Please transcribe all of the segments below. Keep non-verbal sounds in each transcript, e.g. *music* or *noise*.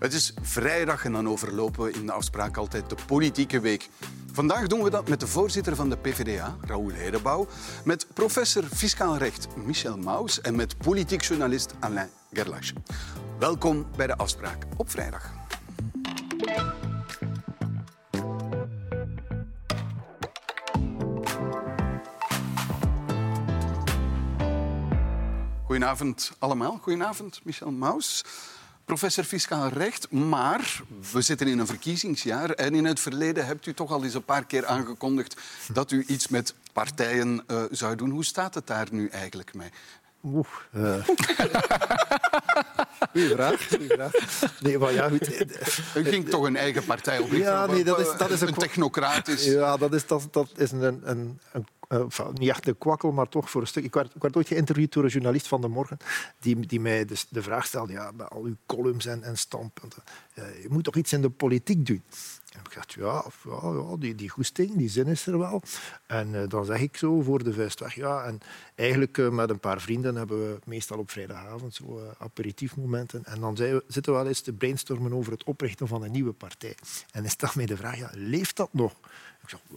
Het is vrijdag en dan overlopen we in de afspraak altijd de politieke week. Vandaag doen we dat met de voorzitter van de PvdA, Raoul Hedebouw, met professor fiscaal recht Michel Maus en met politiek journalist Alain Gerlache. Welkom bij de afspraak op vrijdag. Goedenavond allemaal. Goedenavond, Michel Maus. Professor Fiscaal Recht, maar we zitten in een verkiezingsjaar en in het verleden hebt u toch al eens een paar keer aangekondigd dat u iets met partijen uh, zou doen. Hoe staat het daar nu eigenlijk mee? Oeh. Uh. *laughs* Goeie vraag. Goeie vraag. Nee, maar ja, goed. U ging toch een eigen partij oprichten? Ja, nee, dat is, dat is een, een technocratisch... Ja, dat is, dat, dat is een, een, een uh, niet echt de kwakkel, maar toch voor een stuk. Ik werd, werd ooit geïnterviewd door een journalist van de morgen die, die mij dus de vraag stelde, ja, al uw columns en, en standpunten, uh, je moet toch iets in de politiek doen? En ik dacht, ja, ja, die, die goesting, die zin is er wel. En uh, dan zeg ik zo voor de vuist weg, ja. En eigenlijk met een paar vrienden hebben we meestal op vrijdagavond zo aperitiefmomenten. En dan zitten we wel eens te brainstormen over het oprichten van een nieuwe partij. En dan stelt mij de vraag, ja, leeft dat nog?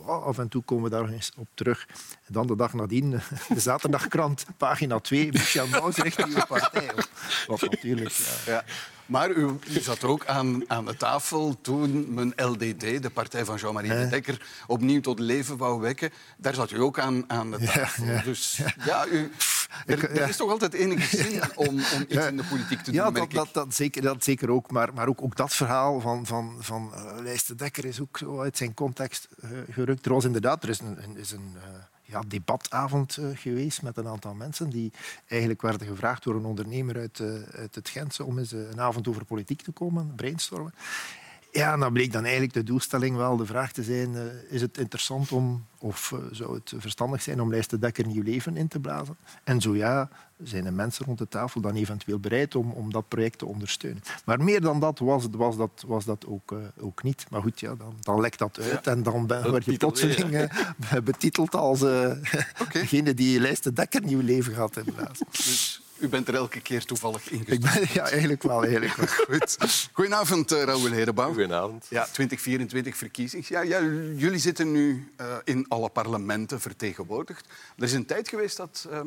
Af en toe komen we daar eens op terug. En dan de dag nadien, *laughs* de zaterdagkrant, pagina 2, Michel Maus richt nieuwe partij Wat natuurlijk... Ja. ja. Maar u, u, zat ook aan, aan de tafel toen men LDD, de partij van Jean-Marie de Dekker, opnieuw tot leven wou wekken. Daar zat u ook aan, aan de tafel. Ja, dus ja, u, er, er, is toch altijd enige *laughs* zin om, om iets in de politiek te doen, Ja, dat, dat, dat, zeker, dat zeker ook. Maar, maar ook, ook dat verhaal van, van, van uh, de Dekker is ook zo uit zijn context uh, gerukt. Er was inderdaad er is een, is een uh, ja, debatavond geweest met een aantal mensen die eigenlijk werden gevraagd door een ondernemer uit, uit het Gentse om eens een avond over politiek te komen, brainstormen. Ja, dan bleek dan eigenlijk de doelstelling wel de vraag te zijn, uh, is het interessant om, of uh, zou het verstandig zijn om Lijst de Dekker nieuw leven in te blazen? En zo ja, zijn de mensen rond de tafel dan eventueel bereid om, om dat project te ondersteunen. Maar meer dan dat was, was dat, was dat ook, uh, ook niet. Maar goed, ja, dan, dan lekt dat uit ja. en dan ben, word je plotseling *laughs* betiteld als okay. *laughs* degene die Lijst de Dekker nieuw leven gaat inblazen. Dus u bent er elke keer toevallig in ik ben, Ja, eigenlijk wel. Eigenlijk wel. *laughs* Goed. Goedenavond, uh, Raoul Hedebouw. Goedenavond. Ja, 2024 verkiezings. Ja, ja, jullie zitten nu uh, in alle parlementen vertegenwoordigd. Er is een tijd geweest dat uh,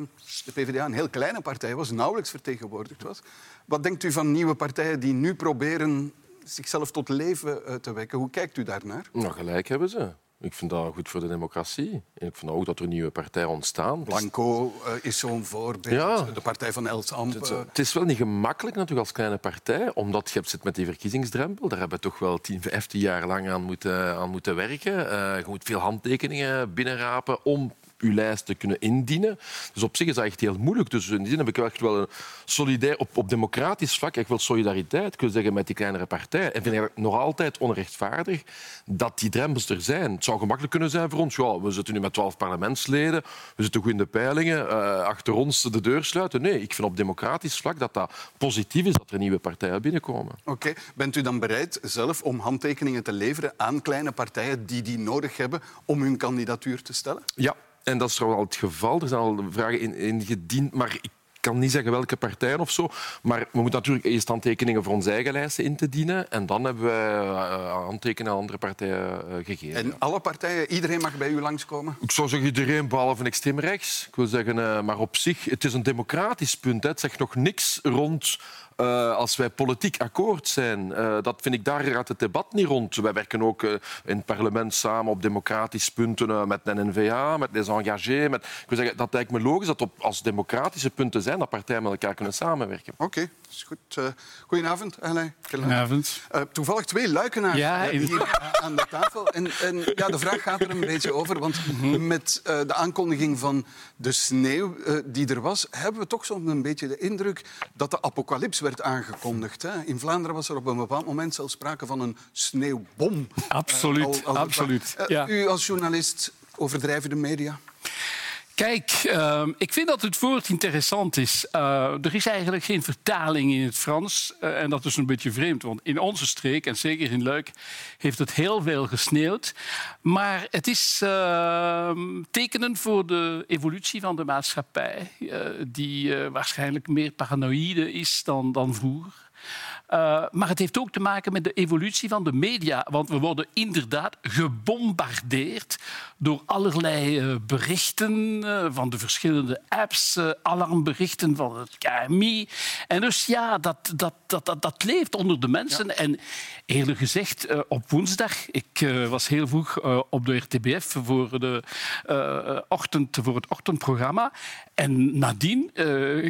de PvdA een heel kleine partij was, nauwelijks vertegenwoordigd was. Wat denkt u van nieuwe partijen die nu proberen zichzelf tot leven uh, te wekken? Hoe kijkt u daarnaar? Nou, gelijk hebben ze. Ik vind dat goed voor de democratie. En ik vind ook dat er nieuwe partijen ontstaan. Blanco uh, is zo'n voorbeeld. Ja. De partij van Els Ampe. Het, het, is wel niet gemakkelijk natuurlijk als kleine partij, omdat je zit met die verkiezingsdrempel. Daar hebben we toch wel 10, 15 jaar lang aan moeten, aan moeten werken. Uh, je moet veel handtekeningen binnenrapen om uw lijst te kunnen indienen. Dus op zich is dat echt heel moeilijk. Dus in die zin heb ik echt wel een solidair, op, op democratisch vlak echt wel solidariteit kunnen zeggen met die kleinere partijen. En vind ik nog altijd onrechtvaardig dat die drempels er zijn. Het zou gemakkelijk kunnen zijn voor ons. Ja, we zitten nu met twaalf parlementsleden, we zitten goed in de peilingen, uh, achter ons de deur sluiten. Nee, ik vind op democratisch vlak dat dat positief is dat er nieuwe partijen binnenkomen. Oké. Bent u dan bereid zelf om handtekeningen te leveren aan kleine partijen die die nodig hebben om hun kandidatuur te stellen? Ja, en dat is trouwens al het geval. Er zijn al vragen ingediend, in maar ik kan niet zeggen welke partijen of zo. Maar we moeten natuurlijk eerst handtekeningen voor onze eigen lijsten in te dienen. En dan hebben we uh, handtekeningen aan andere partijen uh, gegeven. En alle partijen, iedereen mag bij u langskomen? Ik zou zeggen iedereen, behalve extreem rechts. Ik wil zeggen, uh, maar op zich, het is een democratisch punt. Hè. Het zegt nog niks rond uh, als wij politiek akkoord zijn, uh, dat vind ik, daar gaat het debat niet rond. Wij werken ook uh, in het parlement samen op democratische punten met de NVA, met les engagés. Met, ik wil zeggen, dat lijkt me logisch dat op, als democratische punten zijn, dat partijen met elkaar kunnen samenwerken. Oké, is goed. goedenavond, Alain. Goedenavond. toevallig twee luikenaars ja, hier aan de tafel. En, en, ja, de vraag gaat er een beetje over, want met de aankondiging van de sneeuw die er was, hebben we toch soms een beetje de indruk dat de apocalyps werd aangekondigd. Hè? In Vlaanderen was er op een bepaald moment zelfs sprake van een sneeuwbom. Absoluut, absoluut. Ja. U als journalist, overdrijven de media? Kijk, uh, ik vind dat het woord interessant is. Uh, er is eigenlijk geen vertaling in het Frans. Uh, en dat is een beetje vreemd, want in onze streek, en zeker in Luik, heeft het heel veel gesneeuwd. Maar het is ehm, tekenen voor de evolutie van de maatschappij, die waarschijnlijk meer paranoïde is dan, dan vroeger. Uh, maar het heeft ook te maken met de evolutie van de media. Want we worden inderdaad gebombardeerd door allerlei uh, berichten uh, van de verschillende apps, alarmberichten van het KMI. En dus ja, dat, dat, dat, dat, dat leeft onder de mensen. Ja. En eerlijk gezegd, op woensdag, ik was heel vroeg op de RTBF voor, de, ochtend, voor het ochtendprogramma. En nadien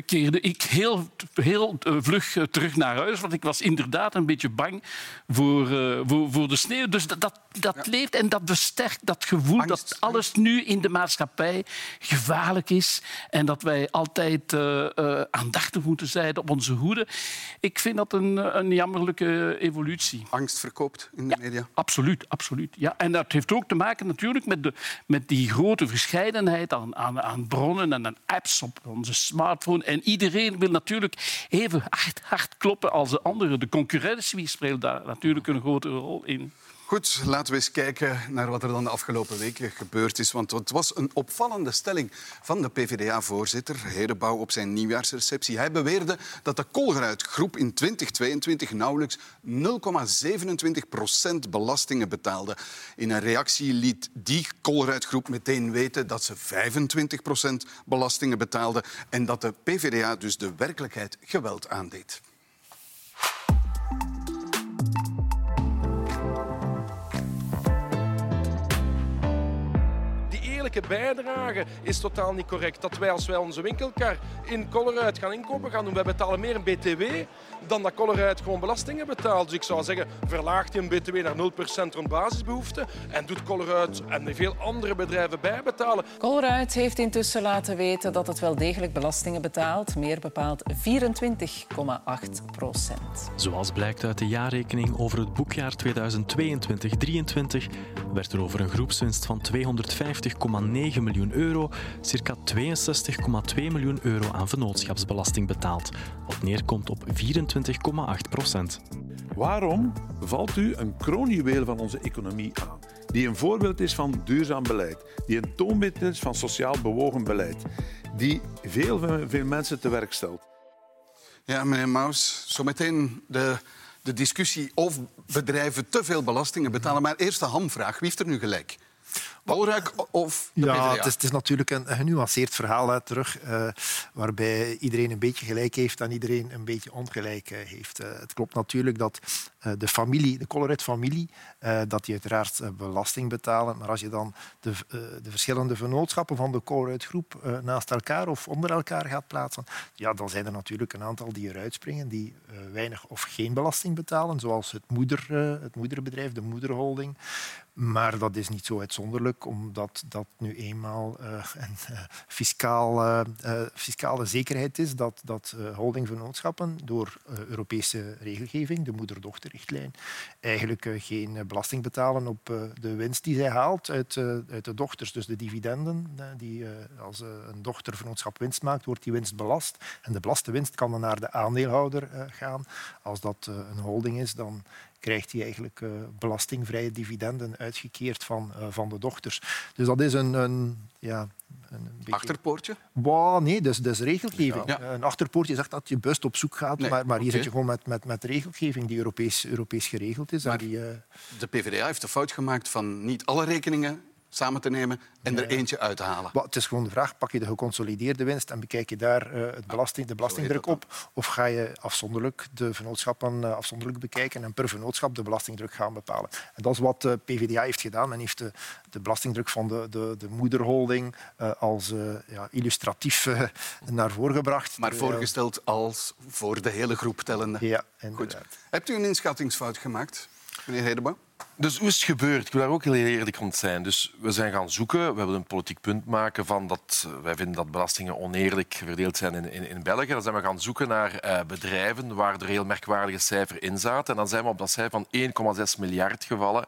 keerde ik heel, heel vlug terug naar huis, want ik was inderdaad een beetje bang voor, uh, voor, voor, de sneeuw. Dus dat, dat, dat ja. leeft en dat versterkt dat gevoel angst, dat alles angst. nu in de maatschappij gevaarlijk is en dat wij altijd uh, uh, aandachtig moeten zijn op onze hoede. Ik vind dat een, een jammerlijke evolutie. Angst verkoopt in de ja, media? Absoluut, absoluut. Ja. En dat heeft ook te maken natuurlijk met, de, met die grote verscheidenheid aan, aan, aan bronnen en aan apps op onze smartphone. En iedereen wil natuurlijk even hard, hard kloppen als de andere. De concurrentie speelt daar natuurlijk een grote rol in. Goed, laten we eens kijken naar wat er dan de afgelopen weken gebeurd is. Want het was een opvallende stelling van de PvdA-voorzitter Hedebouw op zijn nieuwjaarsreceptie. Hij beweerde dat de Colruyt-groep in 2022 nauwelijks 0,27 procent belastingen betaalde. In een reactie liet die Colruyt-groep meteen weten dat ze 25 procent belastingen betaalde en dat de PvdA dus de werkelijkheid geweld aandeed. Bijdrage is totaal niet correct. Dat wij als wij onze winkelkar in Colruyt gaan inkopen gaan doen, wij betalen meer een BTW dan dat Colruyt gewoon belastingen betaalt. Dus ik zou zeggen, verlaagt die een BTW naar 0% rond basisbehoeften en doet Colruyt en veel andere bedrijven bijbetalen. Colruyt heeft intussen laten weten dat het wel degelijk belastingen betaalt. Meer bepaald 24,8 procent. Zoals blijkt uit de jaarrekening over het boekjaar 2022-2023 werd er over een groepswinst van 250,9 miljoen euro circa 62,2 miljoen euro aan vennootschapsbelasting betaald, wat neerkomt op 24,8 procent. Waarom valt u een kroonjuweel van onze economie aan? Die een voorbeeld is van duurzaam beleid, die een toonbeeld is van sociaal bewogen beleid, die veel, veel mensen te werk stelt. Ja, meneer Maus, zometeen de, de discussie of bedrijven te veel belastingen betalen. Maar eerst de hamvraag. Wie heeft er nu gelijk? Of de Ja, het is, het is, natuurlijk een, genuanceerd verhaal uit terug, uh, waarbij iedereen een beetje gelijk heeft en iedereen een beetje ongelijk uh, heeft. Uh, het klopt natuurlijk dat de familie, de Colruyt-familie, dat die uiteraard belasting betalen. Maar als je dan de, de verschillende vennootschappen van de Colruyt-groep naast elkaar of onder elkaar gaat plaatsen, ja, dan zijn er natuurlijk een aantal die eruit springen, die weinig of geen belasting betalen, zoals het, moeder, het moederbedrijf, de moederholding. Maar dat is niet zo uitzonderlijk, omdat dat nu eenmaal een fiscale zekerheid is dat, dat holdingvernootschappen door Europese regelgeving, de moeder-dochterrichtlijn, eigenlijk geen belasting betalen op de winst die zij haalt uit, uit de dochters. Dus de dividenden, die als een dochtervernootschap winst maakt, wordt die winst belast. En de belaste winst kan dan naar de aandeelhouder gaan. Als dat een holding is, dan krijgt hij eigenlijk uh, belastingvrije dividenden uitgekeerd van, uh, van de dochters. Dus dat is een, een ja, een beetje... Achterpoortje? Wow, nee, dat is, dat is regelgeving. Ja. Een achterpoortje zegt dat je best op zoek gaat, nee, maar, maar hier okay. zit je gewoon met, met, met regelgeving die Europees, Europees geregeld is. Maar die, uh... de PvdA heeft de fout gemaakt van niet alle rekeningen samen te nemen en ja. er eentje uit te halen. Maar het is gewoon de vraag, pak je de geconsolideerde winst en bekijk je daar uh, het belasting, de belastingdruk op? Of ga je afzonderlijk de vennootschappen uh, afzonderlijk bekijken en per vennootschap de belastingdruk gaan bepalen? En dat is wat de PvdA heeft gedaan. Men heeft de, de belastingdruk van de, de, de moederholding uh, als ja, illustratief naar voren gebracht. Maar voorgesteld als voor de hele groep tellende. Ja, inderdaad. Goed. Hebt u een inschattingsfout gemaakt, meneer Hedebouw? Dus hoe is het gebeurd? Ik wil daar ook heel eerlijk rond zijn. Dus we zijn gaan zoeken. We hebben een politiek punt maken van dat wij vinden dat belastingen oneerlijk verdeeld zijn in, in, in België. Dan zijn we gaan zoeken naar uh, bedrijven waar er heel merkwaardige cijfers in zaten. En dan zijn we op dat cijfer van 1,6 miljard gevallen.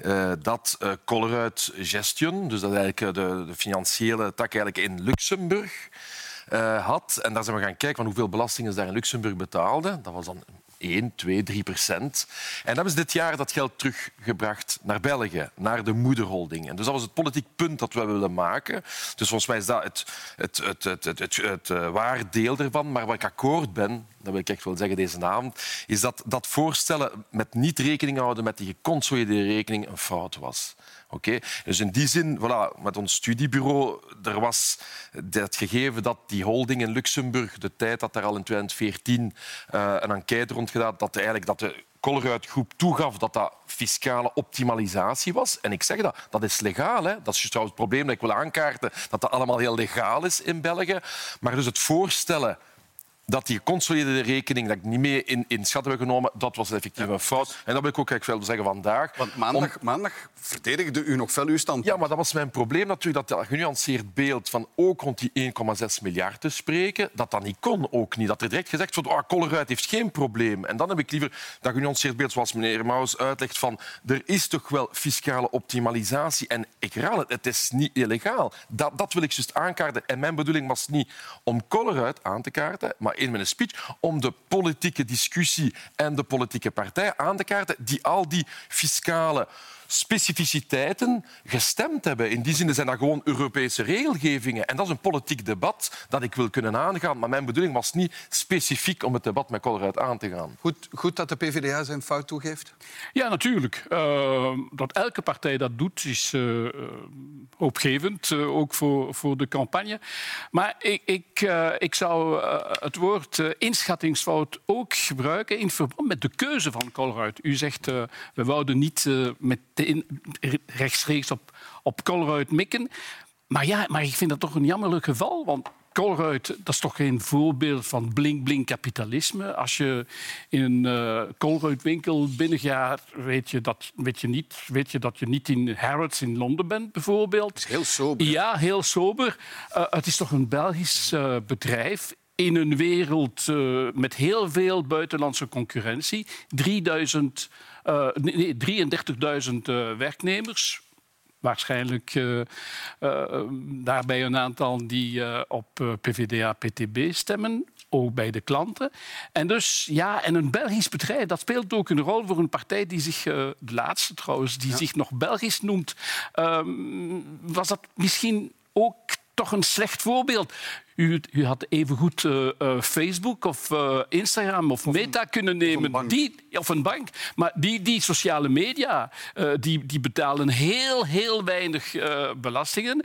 Uh, dat uh, Colruyt Gestion, dus dat eigenlijk de, de financiële tak eigenlijk in Luxemburg, had. En daar zijn we gaan kijken van hoeveel belastingen ze daar in Luxemburg betaalden. Dat was dan 1, 2, 3 procent. En hebben ze dit jaar dat geld teruggebracht naar België, naar de moederholding. En dus dat was het politiek punt dat we willen maken. Dus volgens mij is dat het, het, het, het, het, het, het uh, waar deel ervan. Maar waar ik akkoord ben, dat wil ik echt wel zeggen deze avond, is dat dat voorstellen met niet rekening houden met die geconsolideerde rekening een fout was. Oké, Dus in die zin, voilà, met ons studiebureau, er was het gegeven dat die holding in Luxemburg, de tijd dat daar al in 2014 uh, een enquête rond gedaan, dat, eigenlijk, dat de Colruyt groep toegaf dat dat fiscale optimalisatie was. En ik zeg dat, dat is legaal. Hè? Dat is trouwens het probleem dat ik wil aankaarten, dat dat allemaal heel legaal is in België. Maar dus het voorstellen dat die geconsolideerde rekening dat ik niet mee in, in schat hebben genomen, dat was effectief een fout. En dat wil ik ook eigenlijk wel zeggen vandaag. Want maandag, maandag verdedigde u nog fel uw stand. Ja, maar dat was mijn probleem natuurlijk, dat genuanceerd beeld van ook rond die 1,6 miljard te spreken, dat dat niet kon ook niet. Dat er direct gezegd wordt, oh, Colruyt heeft geen probleem. En dan heb ik liever dat genuanceerd beeld, zoals meneer Maus uitlegt, van er is toch wel fiscale optimalisatie. En ik herhaal het, het is niet illegaal. Dat, dat wil ik juist aankaarten. En mijn bedoeling was niet om Colruyt aan te kaarten, maar in mijn speech om de politieke discussie en de politieke partij aan te kaarten die al die fiscale specificiteiten gestemd hebben. In die zin zijn dat gewoon Europese regelgevingen. En dat is een politiek debat dat ik wil kunnen aangaan. Maar mijn bedoeling was niet specifiek om het debat met Colruyt aan te gaan. Goed, goed dat de PvdA zijn fout toegeeft? Ja, natuurlijk. Uh, dat elke partij dat doet, is uh, hoopgevend, uh, ook voor, voor de campagne. Maar ik, ik, ik zou het woord inschattingsfout ook gebruiken in verband met de keuze van Colruyt. U zegt, we wouden niet met in, rechtstreeks op, op Colruyt mikken. Maar ja, maar ik vind dat toch een jammerlijk geval. Want Colruyt, dat is toch geen voorbeeld van bling-bling kapitalisme. Als je in een uh, Colruyt-winkel binnengaat, weet je, dat, weet, je niet, weet je dat je niet in Harrods in Londen bent, bijvoorbeeld. Heel sober. Ja, heel sober. Uh, het is toch een Belgisch uh, bedrijf in een wereld met heel veel buitenlandse concurrentie. 3000 uh, nee, 33.000 uh, werknemers. Waarschijnlijk uh, daarbij een aantal die op PVDA-PTB stemmen ook bij de klanten. En dus, ja, en een Belgisch bedrijf, dat speelt ook een rol voor een partij die zich, uh, de laatste trouwens, die ja. zich nog Belgisch noemt. Um, was dat misschien ook toch een slecht voorbeeld? U, u had evengoed uh, uh, Facebook of uh, Instagram of, of Meta een, kunnen nemen. Of een, die, of een bank. Maar die, die sociale media die, die betalen heel, heel weinig belastingen.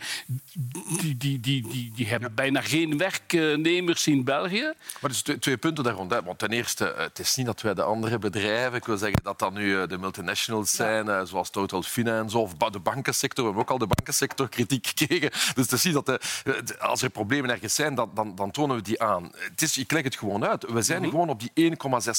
Die, die, die, die, die hebben ja. bijna geen werknemers in België. Maar dus twee, twee punten daar rond. Want ten eerste, het is niet dat wij de andere bedrijven, ik wil zeggen dat dat nu de multinationals zijn, ja. zoals Total Finance of de bankensector. We hebben ook al de bankensector kritiek gekregen. Dus te zien dat de, als er problemen ergens zijn, dan, dan, dan tonen we die aan. Het is, ik leg het gewoon uit. We zijn mm -hmm. gewoon op die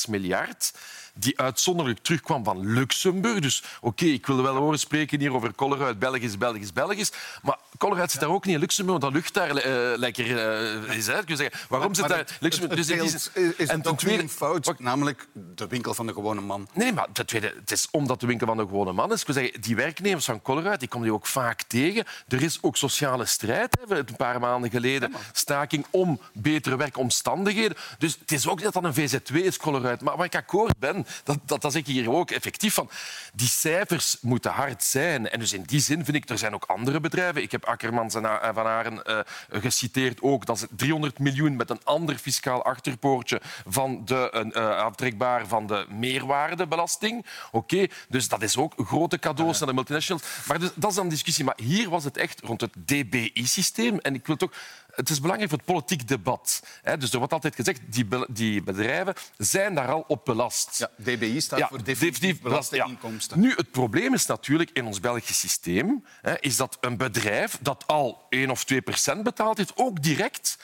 1,6 miljard die uitzonderlijk terugkwam van Luxemburg. Dus oké, okay, ik wil wel horen spreken hier over Colruyt, Belgisch, Belgisch, Belgisch. Maar Colruyt zit daar ook niet in Luxemburg, want dat lucht daar uh, lekker uh, is. Hè. Zeggen, waarom zit daar Luxemburg? Het, het, dus het is, is en ten tweede, een fout, namelijk de winkel van de gewone man. Nee, maar ten tweede, het is omdat de winkel van de gewone man is. Ik wil zeggen, die werknemers van Colruyt, die komen die ook vaak tegen. Er is ook sociale strijd. Hè, een paar maanden geleden ja, staking om betere werkomstandigheden. Dus het is ook niet dat dat een VZW is, Colruyt. Maar waar ik akkoord ben, dat, dat, dat zeg ik hier ook effectief van. Die cijfers moeten hard zijn. En dus in die zin vind ik, er zijn ook andere bedrijven. Ik heb Akkermans en Van Aren uh, geciteerd ook. Dat is 300 miljoen met een ander fiscaal achterpoortje van de, uh, aftrekbaar van de meerwaardebelasting. Oké, dus dat is ook grote cadeaus naar de multinationals. Maar dus, dat is dan een discussie. Maar hier was het echt rond het DBI-systeem. En ik wil toch het is belangrijk voor het politiek debat. Dus er wordt altijd gezegd, die, die bedrijven zijn daar al op belast. Ja, DBI staat ja, voor definitief belastinginkomsten. Ja. Nu, het probleem is natuurlijk in ons Belgisch systeem, is dat een bedrijf dat al 1 of 2 procent betaald heeft, ook direct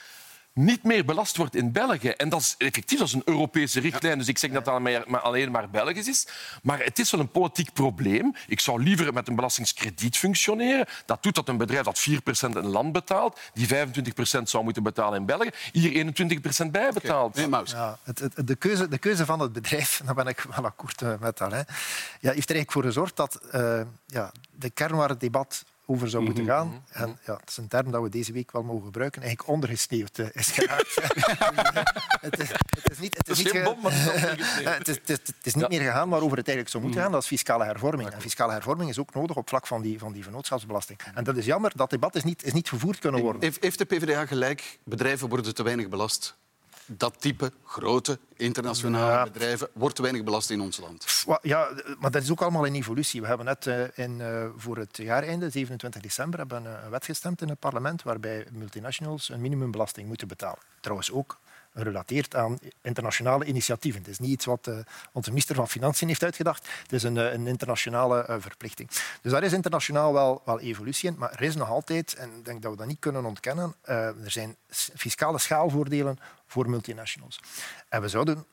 niet meer belast wordt in België. En dat is effectief dat is een Europese richtlijn, ja. dus ik zeg dat dat alleen maar Belgisch is. Maar het is wel een politiek probleem. Ik zou liever met een belastingskrediet functioneren. Dat doet dat een bedrijf dat 4% in een land betaalt, die 25% zou moeten betalen in België, hier 21% bijbetaalt. Okay. Nee, ja, het, het, de, keuze, de keuze van het bedrijf, *laughs* daar ben ik wel akkoord met Alain, ja, heeft er eigenlijk voor gezorgd dat uh, ja, de kern waar het debat over zou moeten gaan. En ja, het is een term dat we deze week wel mogen gebruiken. Eigenlijk ondergesneeuwd uh, is *laughs* geraakt. het, is, het is niet, het is niet, *laughs* het is, het is niet meer gegaan waarover het eigenlijk zou moeten gaan. Dat is fiscale hervorming. En fiscale hervorming is ook nodig op vlak van die, van die vennootschapsbelasting. En dat is jammer. Dat debat is niet, is niet gevoerd kunnen worden. Heeft de PvdA gelijk? Bedrijven worden te weinig belast dat type grote internationale bedrijven wordt te weinig belast in ons land. Ja, maar dat is ook allemaal in evolutie. We hebben net uh, in, uh, voor het jaareinde, 27 december, hebben een wet gestemd in het parlement waarbij multinationals een minimumbelasting moeten betalen. Trouwens ook gerelateerd aan internationale initiatieven. Het is niet iets wat onze minister van Financiën heeft uitgedacht. Het is een, een internationale uh, verplichting. Dus daar is internationaal wel, wel evolutie in. Maar er is nog altijd, en ik denk dat we dat niet kunnen ontkennen, er zijn fiscale schaalvoordelen voor multinationals. En we zouden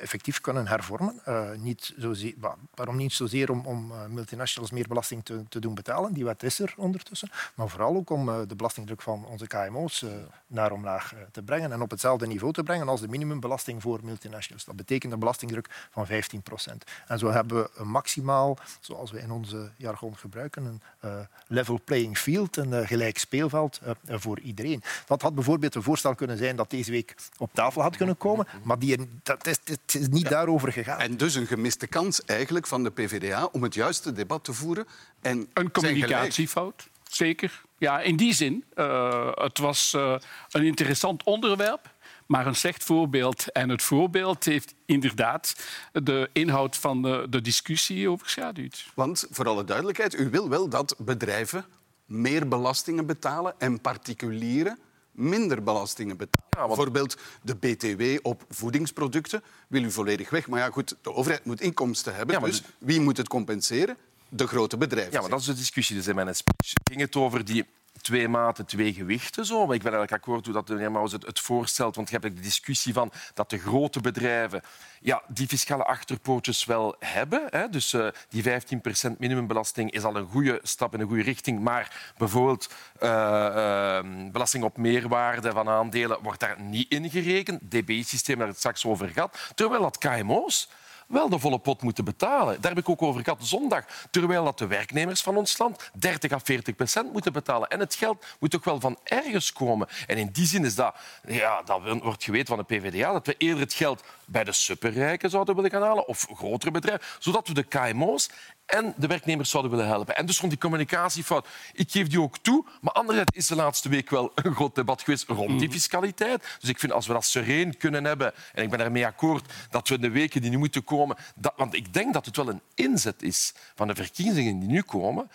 effectief kunnen hervormen. Uh, niet zozeer, waarom niet zozeer om, om uh, multinationals meer belasting te, te, doen betalen, die wet is er ondertussen, maar vooral ook om de belastingdruk van onze KMO's naar omlaag te brengen en op hetzelfde niveau te brengen als de minimumbelasting voor multinationals. Dat betekent een belastingdruk van 15 procent. En zo hebben we een maximaal, zoals we in onze jargon gebruiken, een level playing field, een gelijk speelveld voor iedereen. Dat had bijvoorbeeld een voorstel kunnen zijn dat deze week op tafel had kunnen komen, maar die, dat is het is niet daarover gegaan. En dus een gemiste kans eigenlijk van de PvdA om het juiste debat te voeren. En een communicatiefout, zeker. Ja, in die zin. Uh, het was uh, een interessant onderwerp. Maar een slecht voorbeeld. En het voorbeeld heeft inderdaad de inhoud van de, de discussie overschaduwd. Want, voor alle duidelijkheid, u wil wel dat bedrijven meer belastingen betalen en particulieren minder belastingen betalen. Ja, Bijvoorbeeld de BTW op voedingsproducten wil u volledig weg. Maar ja, goed, de overheid moet inkomsten hebben. Ja, dus wie moet het compenseren? De grote bedrijven. Ja, maar dat is de discussie. Dus in mijn speech ging het over die twee maten, twee gewichten. Zo. Maar ik ben eigenlijk akkoord hoe dat de heer Maus het, het voorstelt. Want je hebt de discussie van dat de grote bedrijven ja, die fiscale achterpootjes wel hebben. Hè. Dus uh, die 15% minimumbelasting is al een goede stap in de goede richting. Maar bijvoorbeeld uh, uh, belasting op meerwaarde van aandelen wordt daar niet in gerekend. DBI-systeem, daar het straks over gehad. Terwijl dat KMO's wel de volle pot moeten betalen. Daar heb ik ook over gehad zondag. Terwijl dat de werknemers van ons land 30 à 40 procent moeten betalen. En het geld moet toch wel van ergens komen. En in die zin is dat, ja, dat wordt geweten van de PvdA, dat we eerder het geld bij de superrijken zouden willen gaan halen of grotere bedrijven, zodat we de KMO's en de werknemers zouden willen helpen. En dus rond die communicatiefout, ik geef die ook toe. Maar anderzijds is de laatste week wel een groot debat geweest rond die fiscaliteit. Dus ik vind als we dat sereen kunnen hebben, en ik ben ermee akkoord dat we in de weken die nu moeten komen... Dat, want ik denk dat het wel een inzet is van de verkiezingen die nu komen.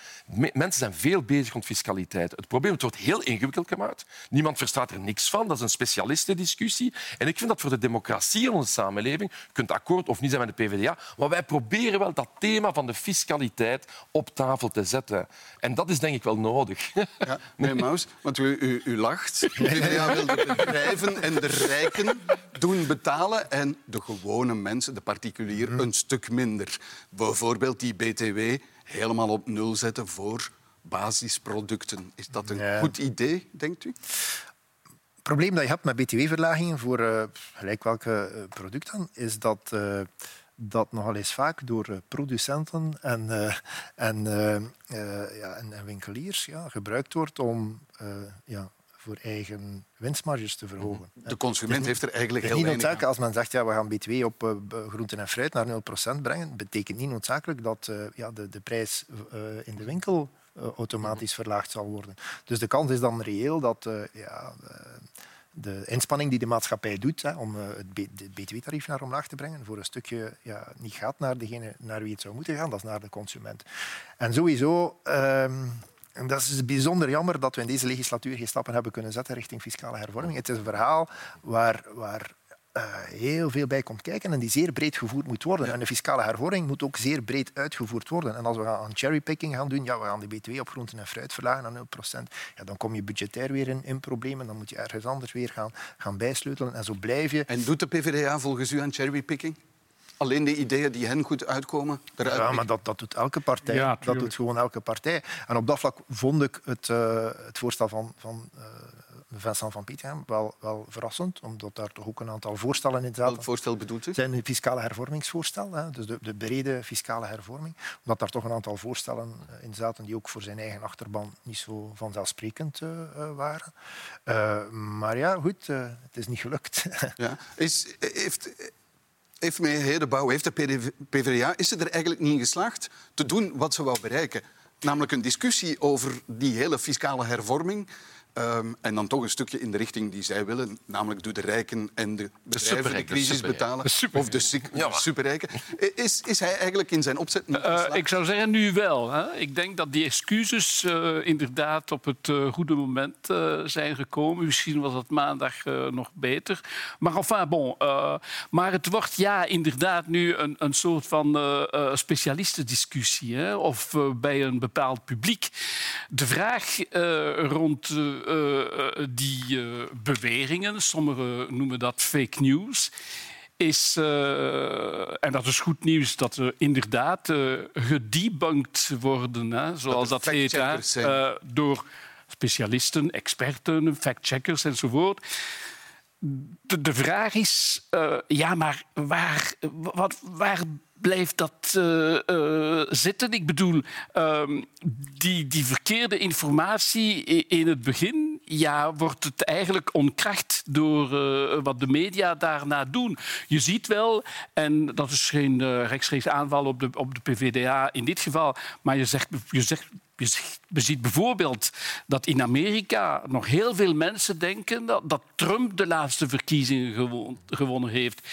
Mensen zijn veel bezig rond fiscaliteit. Het probleem het wordt heel ingewikkeld gemaakt. Niemand verstaat er niks van. Dat is een specialistendiscussie. En ik vind dat voor de democratie in onze samenleving, je kunt akkoord of niet zijn met de PvdA, maar wij proberen wel dat thema van de fiscaliteit op tafel te zetten. En dat is denk ik wel nodig. Ja, nee, *laughs* Maus, want u, u, u lacht. *laughs* Ja, wil de bedrijven en de rijken doen betalen en de gewone mensen, de particulier, mhm. een stuk minder. Bijvoorbeeld die BTW helemaal op nul zetten voor basisproducten. Is dat een goed idee, denkt u? Het probleem dat je hebt met btw-verlagingen voor uh, gelijk welke uh, product dan, is dat uh, dat nogal eens vaak door eh, producenten en, uh, en, ja, en, en, winkeliers ja, gebruikt wordt om ja, voor eigen winstmarges te verhogen. De consument heeft er eigenlijk heel niet noodzakelijk Als men zegt ja, we gaan BTW op groenten en fruit naar 0% brengen, betekent niet noodzakelijk dat ja, de, de prijs in de winkel automatisch verlaagd zal worden. Dus de kans is dan reëel dat ja, de inspanning die de maatschappij doet hè, om het btw-tarief naar omlaag te brengen, voor een stukje ja, niet gaat naar degene naar wie het zou moeten gaan, dat is naar de consument. En sowieso, um, en dat is bijzonder jammer dat we in deze legislatuur geen stappen hebben kunnen zetten richting fiscale hervorming. Het is een verhaal waar, waar heel veel bij komt kijken en die zeer breed gevoerd moet worden. En de fiscale hervorming moet ook zeer breed uitgevoerd worden. En als we aan cherrypicking gaan doen, ja, we gaan de btw op groenten en fruit verlagen naar 0%, ja, dan kom je budgetair weer in, in problemen. Dan moet je ergens anders weer gaan, gaan bijsleutelen. En zo blijf je... En doet de PvdA volgens u aan cherrypicking? Alleen de ideeën die hen goed uitkomen, eruit Ja, maar dat, dat doet elke partij. Ja, dat doet gewoon elke partij. En op dat vlak vond ik het, uh, het voorstel van, van uh, Vincent van Pietergem wel, wel verrassend, omdat daar toch ook een aantal voorstellen in zaten. Welk voorstel bedoelt u? zijn een fiscale hervormingsvoorstel, hè, dus de, de brede fiscale hervorming. Omdat daar toch een aantal voorstellen eh, in zaten die ook voor zijn eigen achterban niet zo vanzelfsprekend uh, waren. Uh, maar ja, goed, uh, het is niet gelukt. *laughs* ja. Is, heeft, heeft meneer Hedebouw, heeft de PvdA, is ze er eigenlijk niet in geslaagd te doen wat ze wou bereiken? Namelijk een discussie over die hele fiscale hervorming Um, en dan toch een stukje in de richting die zij willen, namelijk doe de rijken en de bedrijven de, de crisis de betalen. De of de ja, superrijken. Is, is hij eigenlijk in zijn opzet uh, Ik zou zeggen nu wel. Hè. Ik denk dat die excuses uh, inderdaad op het uh, goede moment zijn gekomen. Misschien was dat maandag nog beter. Maar enfin, bon. maar het wordt ja, inderdaad nu een, een soort van specialistendiscussie. Hè, of bij een bepaald publiek. De vraag rond uh, die uh, beweringen, sommigen noemen dat fake news, is, uh, en dat is goed nieuws, dat er inderdaad gedebunked worden, hè, zoals dat, dat heet, door specialisten, experten, factcheckers enzovoort. De, de vraag is, ja, maar waar, wat, waar blijft dat uh, uh, zitten? Ik bedoel, uh, die, die verkeerde informatie in het begin, ja, wordt het eigenlijk onkracht door uh, wat de media daarna doen. Je ziet wel, en dat is geen rechtstreeks aanval op de, op de PVDA in dit geval, maar je zegt, je zegt je ziet bijvoorbeeld dat in Amerika nog heel veel mensen denken dat, dat Trump de laatste verkiezingen gewonnen heeft.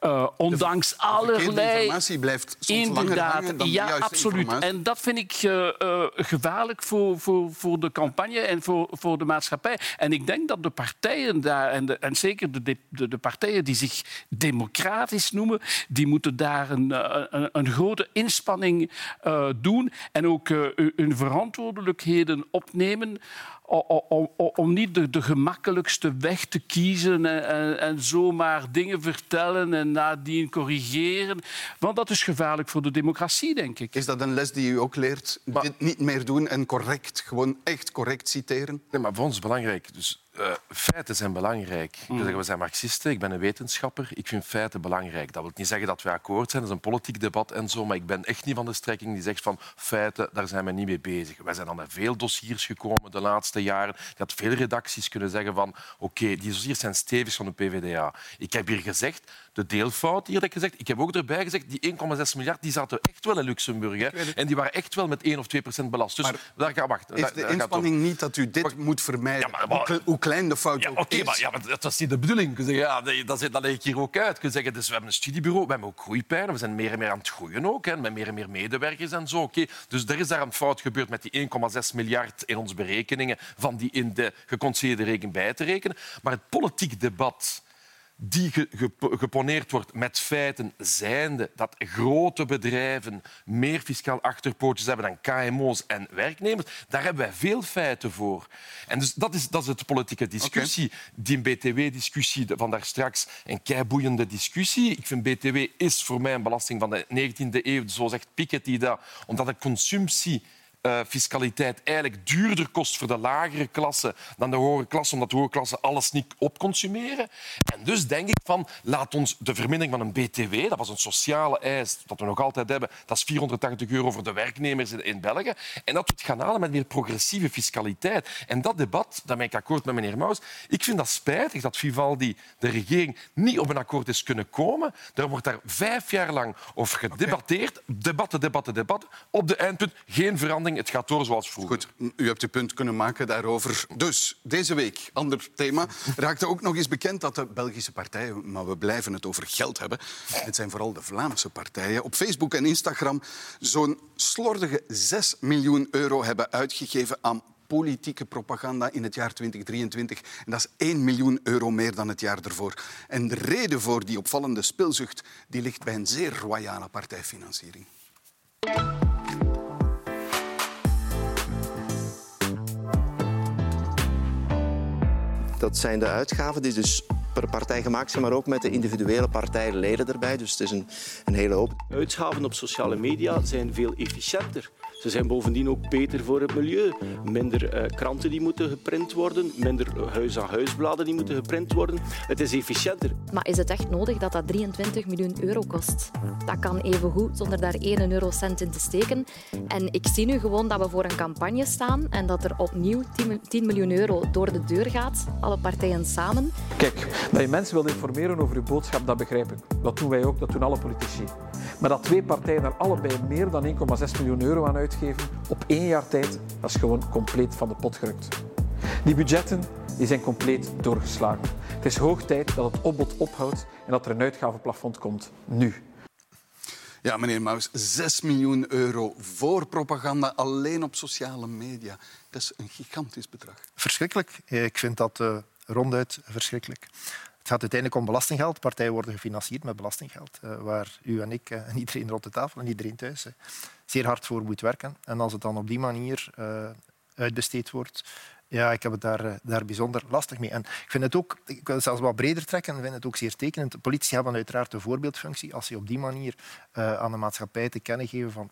Uh, ondanks de, de allerlei. informatie blijft soms Inderdaad, dan ja, absoluut. En dat vind ik uh, uh, gevaarlijk voor, voor, voor de campagne en voor, voor de maatschappij. En ik denk dat de partijen daar, en, de, en zeker de, de, de, partijen die zich democratisch noemen, die moeten daar een, een, een grote inspanning doen en ook hun verantwoordelijkheden opnemen om, om niet de, de, gemakkelijkste weg te kiezen en, en, en, zomaar dingen vertellen en nadien corrigeren. Want dat is gevaarlijk voor de democratie, denk ik. Is dat een les die u ook leert? Dit niet meer doen en correct, gewoon echt correct citeren? Nee, maar voor ons is belangrijk. Dus uh, feiten zijn belangrijk. Mm. zeggen, we zijn marxisten, ik ben een wetenschapper. Ik vind feiten belangrijk. Dat wil niet zeggen dat we akkoord zijn, dat is een politiek debat en zo. Maar ik ben echt niet van de strekking die zegt van feiten, daar zijn we niet mee bezig. Wij zijn al met veel dossiers gekomen de laatste jaren. Had veel redacties kunnen zeggen van oké, die dossiers zijn stevig van de PvdA. Ik heb hier gezegd, de deelfout hier dat ik gezegd. Ik heb ook erbij gezegd, die 1,6 miljard die zaten echt wel in Luxemburg. Hè. En die waren echt wel met 1 of 2 procent belast. Dus maar daar ga wacht. Is de inspanning niet dat u dit moet vermijden? Ja, maar, hoe klein de fout ja, ook okay, is. Maar, ja, maar dat is niet de bedoeling. Zeggen, ja, dat, dat leg ik hier ook uit. Je zeggen, dus we hebben een studiebureau, we hebben ook groeipijnen, we zijn meer en meer aan het groeien ook, hè, met meer en meer medewerkers en zo. Okay. Dus er is daar een fout gebeurd met die 1,6 miljard in onze berekeningen van die in de geconstrueerde rekening bij te rekenen. Maar het politiek debat die geponeerd wordt met feiten zijnde dat grote bedrijven meer fiscaal achterpootjes hebben dan KMO's en werknemers, daar hebben wij veel feiten voor. En dus dat is, dat is de politieke discussie. Die BTW-discussie van daar straks, een keiboeiende discussie. Ik vind BTW is voor mij een belasting van de 19e eeuw, zo zegt Piketty dat, omdat de consumptie uh, fiscaliteit eigenlijk duurder kost voor de lagere klasse dan de hogere klasse, omdat de hogere klasse alles niet opconsumeren. En dus denk ik van, laat ons de vermindering van een BTW, dat was een sociale eis dat we nog altijd hebben, dat is 480 euro voor de werknemers in België, en dat we het gaan halen met meer progressieve fiscaliteit. En dat debat, daar ben ik akkoord met meneer Maus, ik vind dat spijtig dat Vivaldi, de regering, niet op een akkoord is kunnen komen. Er wordt daar vijf jaar lang over gedebatteerd, debatten, debatten, debatten. Op de eindpunt geen verandering het gaat door zoals vroeger. Goed, u hebt uw punt kunnen maken daarover. Dus, deze week, ander thema, raakte ook nog eens bekend dat de Belgische partijen, maar we blijven het over geld hebben, het zijn vooral de Vlaamse partijen, op Facebook en Instagram zo'n slordige 6 miljoen euro hebben uitgegeven aan politieke propaganda in het jaar 2023. En dat is 1 miljoen euro meer dan het jaar ervoor. En de reden voor die opvallende speelzucht die ligt bij een zeer royale partijfinanciering. Dat zijn de uitgaven die dus per partij gemaakt zijn, maar ook met de individuele partijleden erbij. Dus het is een, een hele hoop. Uitgaven op sociale media zijn veel efficiënter Ze zijn bovendien ook beter voor het milieu. Minder uh, kranten die moeten geprint worden, minder huis-aan-huisbladen die moeten geprint worden. Het is efficiënter. Maar is het echt nodig dat dat 23 miljoen euro kost? Dat kan even goed zonder daar 1 eurocent in te steken. En ik zie nu gewoon dat we voor een campagne staan en dat er opnieuw 10 miljoen euro door de deur gaat, alle partijen samen. Kijk, dat je mensen wil informeren over je boodschap, dat begrijp ik. Dat doen wij ook, dat doen alle politici. Maar dat twee partijen er allebei meer dan 1,6 miljoen euro aan uitgeven op één jaar tijd, dat is gewoon compleet van de pot gerukt. Die budgetten die zijn compleet doorgeslagen. Het is hoog tijd dat het opbod ophoudt en dat er een uitgavenplafond komt. Nu. Ja, meneer Maus, 6 miljoen euro voor propaganda alleen op sociale media. Dat is een gigantisch bedrag. Verschrikkelijk. Ik vind dat uh, ronduit verschrikkelijk. Het gaat uiteindelijk om belastinggeld. Partijen worden gefinancierd met belastinggeld, uh, waar u en ik uh, en iedereen rond de tafel en iedereen thuis zeer hard voor moet werken. En als het dan op die manier uitbesteed wordt, ja, ik heb het daar, eh, daar bijzonder lastig mee. En ik vind het ook, ik wil het zelfs wat breder trekken, ik vind het ook zeer tekenend. De politici hebben uiteraard de voorbeeldfunctie. Als ze op die manier aan de maatschappij te kennen geven van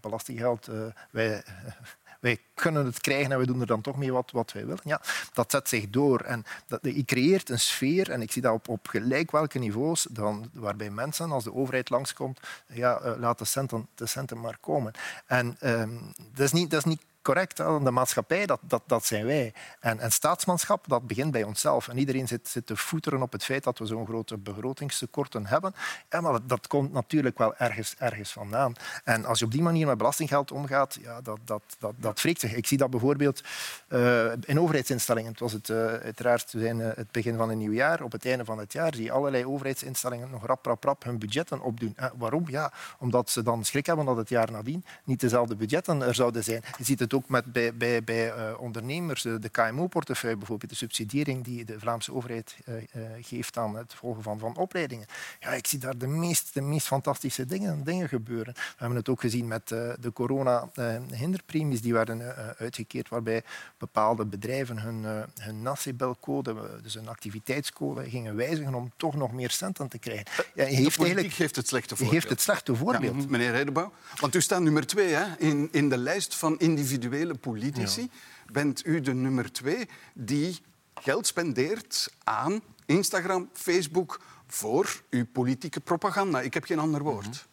belastinggeld, wij, *laughs* wij kunnen het krijgen en we doen er dan toch mee wat, wat wij willen. Ja, dat zet zich door. En dat, je creëert een sfeer, en ik zie dat op, op gelijk welke niveaus, dan, waarbij mensen, als de overheid langskomt, ja, uh, laat de centen, de centen maar komen. En um, dat, is niet, dat is niet correct. De maatschappij, dat, dat, dat zijn wij. En, en staatsmanschap, dat begint bij onszelf. En iedereen zit, zit te voeteren op het feit dat we zo'n grote begrotingstekorten hebben. Ja, maar dat, komt natuurlijk wel ergens, ergens vandaan. En als je op die manier met belastinggeld omgaat, ja, dat, dat, dat, dat zich. Ik zie dat bijvoorbeeld uh, in overheidsinstellingen. Het was het, uh, uiteraard zijn, uh, het begin van een nieuw jaar. Op het einde van het jaar zie je allerlei overheidsinstellingen nog rap, rap, rap hun budgetten opdoen. waarom? Ja, omdat ze dan schrik hebben dat het jaar nadien niet dezelfde budgetten er zouden zijn. Je ziet het het ook met, bij, bij, bij uh, ondernemers. De KMO-portefeuille bijvoorbeeld, de subsidiering die de Vlaamse overheid uh, uh, geeft aan het volgen van, van opleidingen. Ja, ik zie daar de meest, de meest fantastische dingen, dingen gebeuren. We hebben het ook gezien met de corona-hinderpremies die werden uitgekeerd, waarbij bepaalde bedrijven hun, hun NACIBEL-code, dus een activiteitscode, gingen wijzigen om toch nog meer centen te krijgen. Ja, heeft de eigenlijk, geeft het slechte voorbeeld. Heeft het slechte voorbeeld. Ja, meneer Heidebouw, want u staat nummer twee hè, in, in de lijst van individuele individuele politici bent u de nummer twee die geld spendeert aan Instagram, Facebook voor uw politieke propaganda. Ik heb geen ander woord.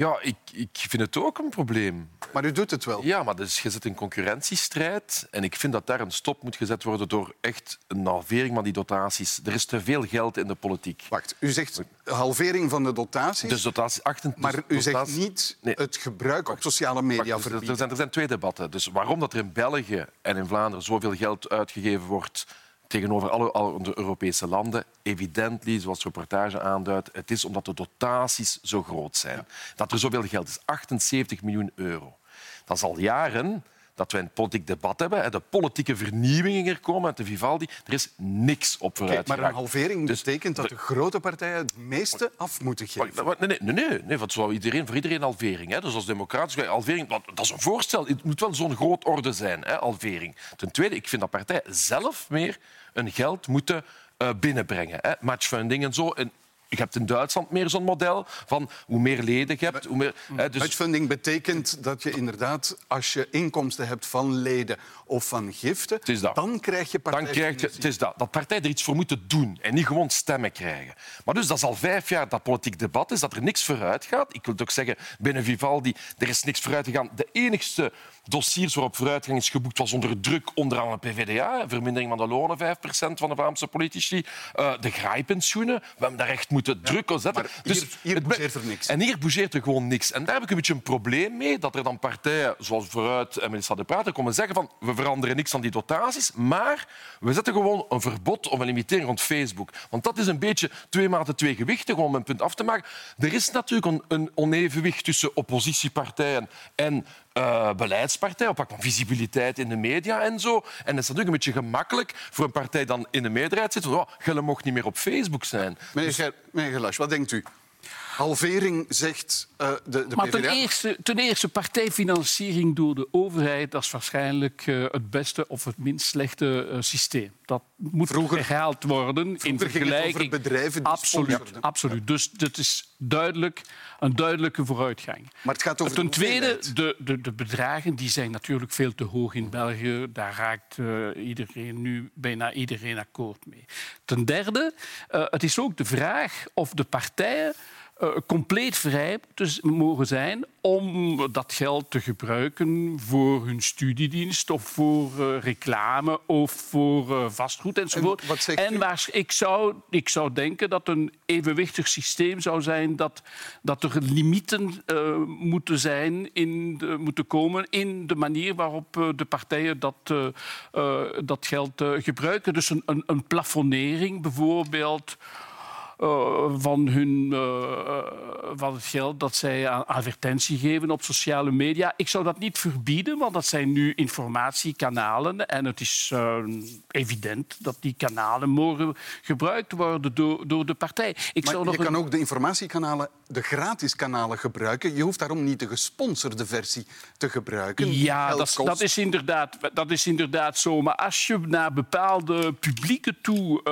Ja, ik, ik vind het ook een probleem. Maar u doet het wel. Ja, maar dus je zit in concurrentiestrijd. En ik vind dat daar een stop moet gezet worden door echt een halvering van die dotaties. Er is te veel geld in de politiek. Wacht, u zegt halvering van de dotaties. Dus dotaties 28, maar u zegt niet nee. het gebruik op sociale media Wacht, er, zijn, er zijn twee debatten. Dus waarom dat er in België en in Vlaanderen zoveel geld uitgegeven wordt tegenover alle, alle Europese landen. Evidently, zoals de reportage aanduidt, het is omdat de dotaties zo groot zijn. Dat er zoveel geld is, 78 miljoen euro. Dat is al jaren dat we een politiek debat hebben. De politieke vernieuwingen er komen uit de Vivaldi. Er is niks op vooruit Maar een halvering dus, betekent dat de grote partijen het meeste af moeten geven. Nee, nee, nee, nee, want zou iedereen, voor iedereen halvering. Hè. Dus als democratische halvering, dat is een voorstel. Het moet wel zo'n groot orde zijn, hè, halvering. Ten tweede, ik vind dat partijen zelf meer een geld moeten uh, binnenbrengen. Hè. Matchfunding en zo. En je hebt in Duitsland meer zo'n model van hoe meer leden je hebt... Hoe meer, hè, dus... Matchfunding betekent dat je inderdaad, als je inkomsten hebt van leden of van giften, dan krijg je partij. Dan krijg je, het is dat, dat partijen er iets voor moeten doen en niet gewoon stemmen krijgen. Maar dus dat is al vijf jaar dat politiek debat is, dat er niks vooruit gaat. Ik wil het ook zeggen, binnen Vivaldi, er is niks vooruit gegaan. De enigste dossiers waarop vooruitgang is geboekt was onder druk onder andere PVDA, vermindering van de lonen, 5% van de Vlaamse politici, uh, de graaipensioenen. We hebben daar echt moeten druk op zetten. dus hier, hier bougeert er niks. En hier bougeert er gewoon niks. En daar heb ik een beetje een probleem mee, dat er dan partijen zoals Vooruit en minister De Prater komen zeggen van we veranderen niks aan die dotaties, maar we zetten gewoon een verbod of een limitering rond Facebook. Want dat is een beetje twee maten twee gewichten, gewoon om een punt af te maken. Er is natuurlijk een, een onevenwicht tussen oppositiepartijen en uh, beleidspartij, op van visibiliteit in de media en zo. En dat is natuurlijk een beetje gemakkelijk voor een partij dan in de meerderheid zit. Oh, Gelle mocht niet meer op Facebook zijn. Meneer, dus... meneer wat denkt u? Halvering zegt uh, de, de maar ten eerste, ten eerste, partijfinanciering door de overheid... dat is waarschijnlijk uh, het beste of het minst slechte uh, systeem. Dat moet vroeger, gehaald worden in vergelijking... bedrijven absoluut, absoluut. Dus dat is duidelijk een duidelijke vooruitgang. Maar het gaat over Ten de tweede, de, de, de bedragen die zijn natuurlijk veel te hoog in België. Daar raakt eh, iedereen nu bijna iedereen akkoord mee. Ten derde, eh, het is ook de vraag of de partijen eh, compleet vrij dus mogen zijn om dat geld te gebruiken voor hun studiedienst of voor eh, reclame of voor eh, vastgoed enzovoort. En En waar ik, zou, ik zou denken dat een evenwichtig systeem zou zijn dat, dat er limieten moeten zijn, in de, moeten komen in de manier waarop de partijen dat, dat geld gebruiken. Dus een, een, een plafonnering bijvoorbeeld. Eh, van, hun, eh, van het geld dat zij aan advertentie geven op sociale media. Ik zou dat niet verbieden, want dat zijn nu informatiekanalen. En het is eh, evident dat die kanalen mogen gebruikt worden door, door de partij. Ik Maar zou je nog kan een- ook de informatiekanalen, de gratis kanalen gebruiken. Je hoeft daarom niet de gesponsorde versie te gebruiken. Ja, dat, dat, is inderdaad, dat is inderdaad zo. Maar als je naar bepaalde publieke toe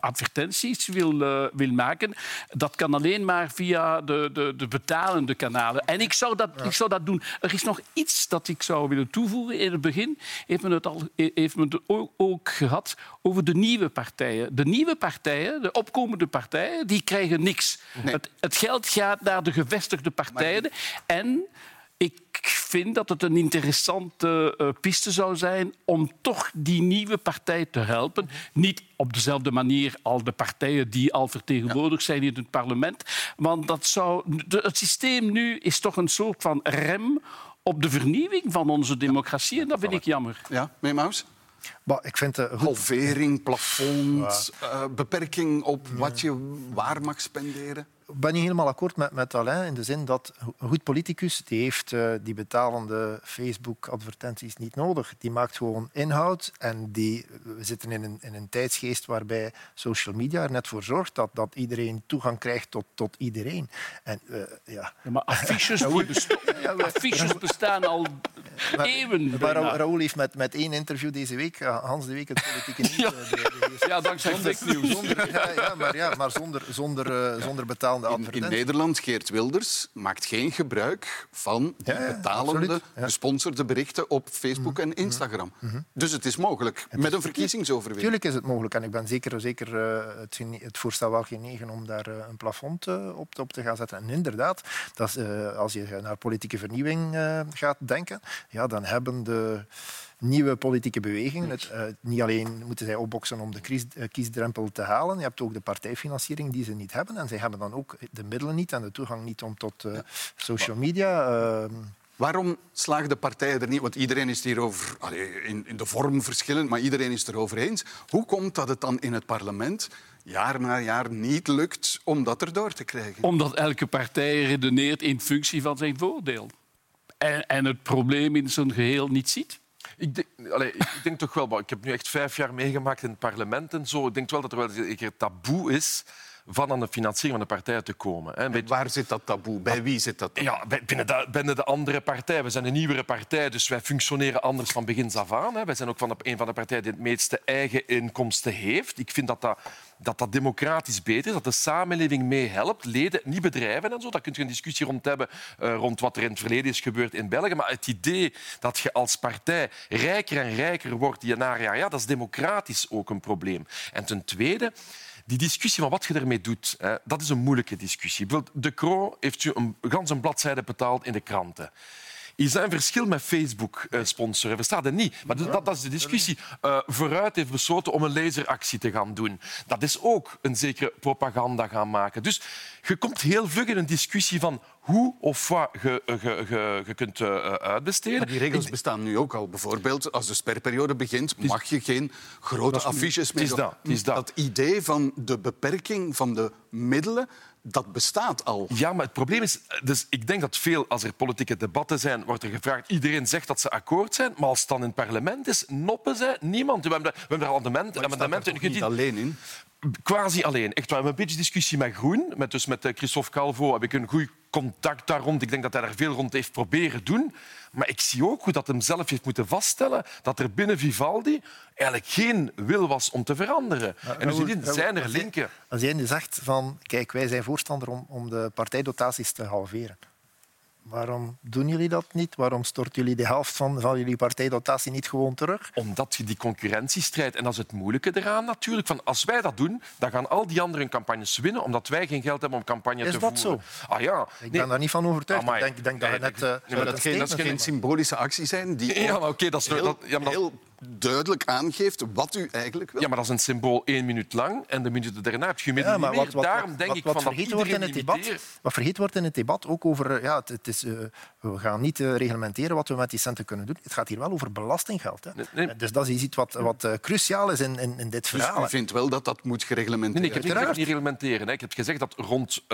advertenties wil, eh, wil maken, dat kan alleen maar via de, de, de betalende kanalen. En ik zou, dat, ik zou dat doen. Er is nog iets dat ik zou willen toevoegen. In het begin heeft men het, al, heeft men het ook, ook gehad over de nieuwe partijen. De nieuwe partijen, de opkomende partijen, die krijgen niks. Het, het geld gaat naar de gevestigde partijen. En ik vind dat het een interessante eh, piste zou zijn om toch die nieuwe partij te helpen. Niet op dezelfde manier als de partijen die al vertegenwoordigd zijn in het parlement. Want dat zou, de- het systeem nu is toch een soort van rem op de vernieuwing van onze democratie. En dat vind ik jammer. Ja, Meemaus? Maar ik vind het goed. Halvering, plafond, eh, beperking op wat je waar mag spenderen. Ik ben niet helemaal akkoord met, met Alain in de zin dat een goed politicus die heeft eh, die betalende Facebook-advertenties niet nodig. Die maakt gewoon inhoud en die, we zitten in een, in een tijdsgeest waarbij social media er net voor zorgt dat, dat iedereen toegang krijgt tot, tot iedereen. En, eh, ja. Ja, maar affiches, *laughs* affiches bestaan al eeuwen. Maar. Ra- Raoul heeft met, met één interview deze week, eh, Hans de Week, het politieke nieuws... eh, de- de- Ja, dankzij fake news. Zonder, *laughs* ja, ja, maar, ja, maar zonder, zonder, eh, zonder In, Nederland, Geert Wilders maakt geen gebruik van Ja, betalende, gesponsorde berichten op Facebook en Instagram. Dus het is mogelijk, met een verkiezingsoverwinning. Tuurlijk is het mogelijk. En ik ben zeker, zeker eh, het, het voorstel wel genegen om daar eh, een plafond eh, op, op te gaan zetten. En inderdaad, dat is, als je naar politieke vernieuwing gaat denken, ja, dan hebben de nieuwe politieke bewegingen het, eh, niet alleen moeten zij opboksen om de kies, eh, kiesdrempel te halen, je hebt ook de partijfinanciering die ze niet hebben. En zij hebben dan ook de middelen niet en de toegang niet om tot eh, social media... eh, Waarom slagen de partijen er niet? Want iedereen is hierover, allee, in, in de vorm verschillend, maar iedereen is het erover eens. Hoe komt dat het dan in het parlement jaar na jaar niet lukt om dat erdoor te krijgen? Omdat elke partij redeneert in functie van zijn voordeel. En, en het probleem in zijn geheel niet ziet. Ik denk, ik denk toch wel, ik heb nu echt vijf jaar meegemaakt in het parlement en zo. Ik denk wel dat er wel een keer taboe is van aan de financiering van de partijen te komen. Beetje- Waar zit dat taboe? Bij wie zit dat? Ja, bij- binnen de, binnen de andere partij. We zijn een nieuwere partij, dus wij functioneren anders van begins af aan. Wij zijn ook van de, een van de partijen die het meeste eigen inkomsten heeft. Ik vind dat dat, dat dat democratisch beter is, dat de samenleving meehelpt. Leden, niet bedrijven en zo. Daar kun je een discussie rond hebben, eh, rond wat er in het verleden is gebeurd in België. Maar het idee dat je als partij rijker en rijker wordt jaar jaar, ja, dat is democratisch ook een probleem. En ten tweede... Die discussie van wat je ermee doet, hè, dat is een moeilijke discussie. De Croo heeft u een, een bladzijde betaald in de kranten. Is dat een verschil met Facebook eh, sponsoren? Verstaat het niet? Maar dat, dat is de discussie. Eh, Vooruit heeft besloten om een laseractie te gaan doen. Dat is ook een zekere propaganda gaan maken. Dus je komt heel vlug in een discussie van hoe of wat je, je, je, je kunt eh, uitbesteden. Maar die regels bestaan nu ook al. Bijvoorbeeld, als de sperperiode begint, mag je geen grote affiches het meer... is dat, het is dat. idee van de beperking van de middelen, dat bestaat al. Ja, maar het probleem is... Dus ik denk dat veel, als er politieke debatten zijn, wordt er gevraagd... Iedereen zegt dat ze akkoord zijn, maar als het dan in het parlement is, noppen ze niemand. We hebben, we hebben er amendementen... Er amendementen niet alleen in? Quasi alleen. Echt, we hebben een beetje discussie met Groen. Met, dus met eh, Christophe Calvo heb ik een goed contact daar rond. Ik denk dat hij daar veel rond heeft proberen doen. Maar ik zie ook hoe dat hem zelf heeft moeten vaststellen dat er binnen Vivaldi eigenlijk geen wil was om te veranderen. en dus in zijn er linken. Als jij nu zegt van, kijk, wij zijn voorstander om, om de partijdotaties te halveren. Waarom doen jullie dat niet? Waarom storten jullie de helft van, van jullie partijdotatie niet gewoon terug? Omdat je die concurrentiestrijd... En dat is het moeilijke eraan natuurlijk. Van als wij dat doen, dan gaan al die andere campagnes winnen, omdat wij geen geld hebben om campagne is te voeren. Is dat zo? Ah, ja. Ik ben daar niet van overtuigd. Amai. Ik denk, denk dat je net... Uh, nee, maar dat, geen, dat geen symbolische actie zijn die ja, maar okay, dat is, heel, dat, ja, maar dat... heel duidelijk aangeeft wat u eigenlijk wil. Ja, maar dat is een symbool één minuut lang en de minuten daarna heb je gemiddeld ja, maar wat, wat, Daarom denk wat, ik wat van vergeten wordt in het debat, Wat vergeten wordt in het debat, ook over... Ja, het, het is, uh, we gaan niet uh, reglementeren wat we met die centen kunnen doen. Het gaat hier wel over belastinggeld. Hè. Nee, nee. Dus dat is iets wat, wat uh, cruciaal is in, in, in dit verhaal. Dus u vindt wel dat dat moet gereglementeerd nee, nee, ik heb niet gezegd niet reglementeren. Hè. Ik heb gezegd dat rond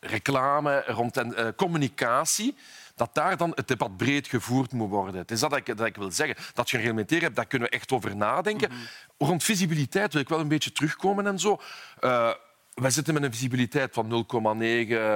reclame, rond en, communicatie dat daar dan het debat breed gevoerd moet worden. Het is dat ik, dat ik wil zeggen. Dat je een reglementering hebt, daar kunnen we echt over nadenken. Mm -hmm. Rond visibiliteit wil ik wel een beetje terugkomen en zo. Uh, wij zitten met een visibiliteit van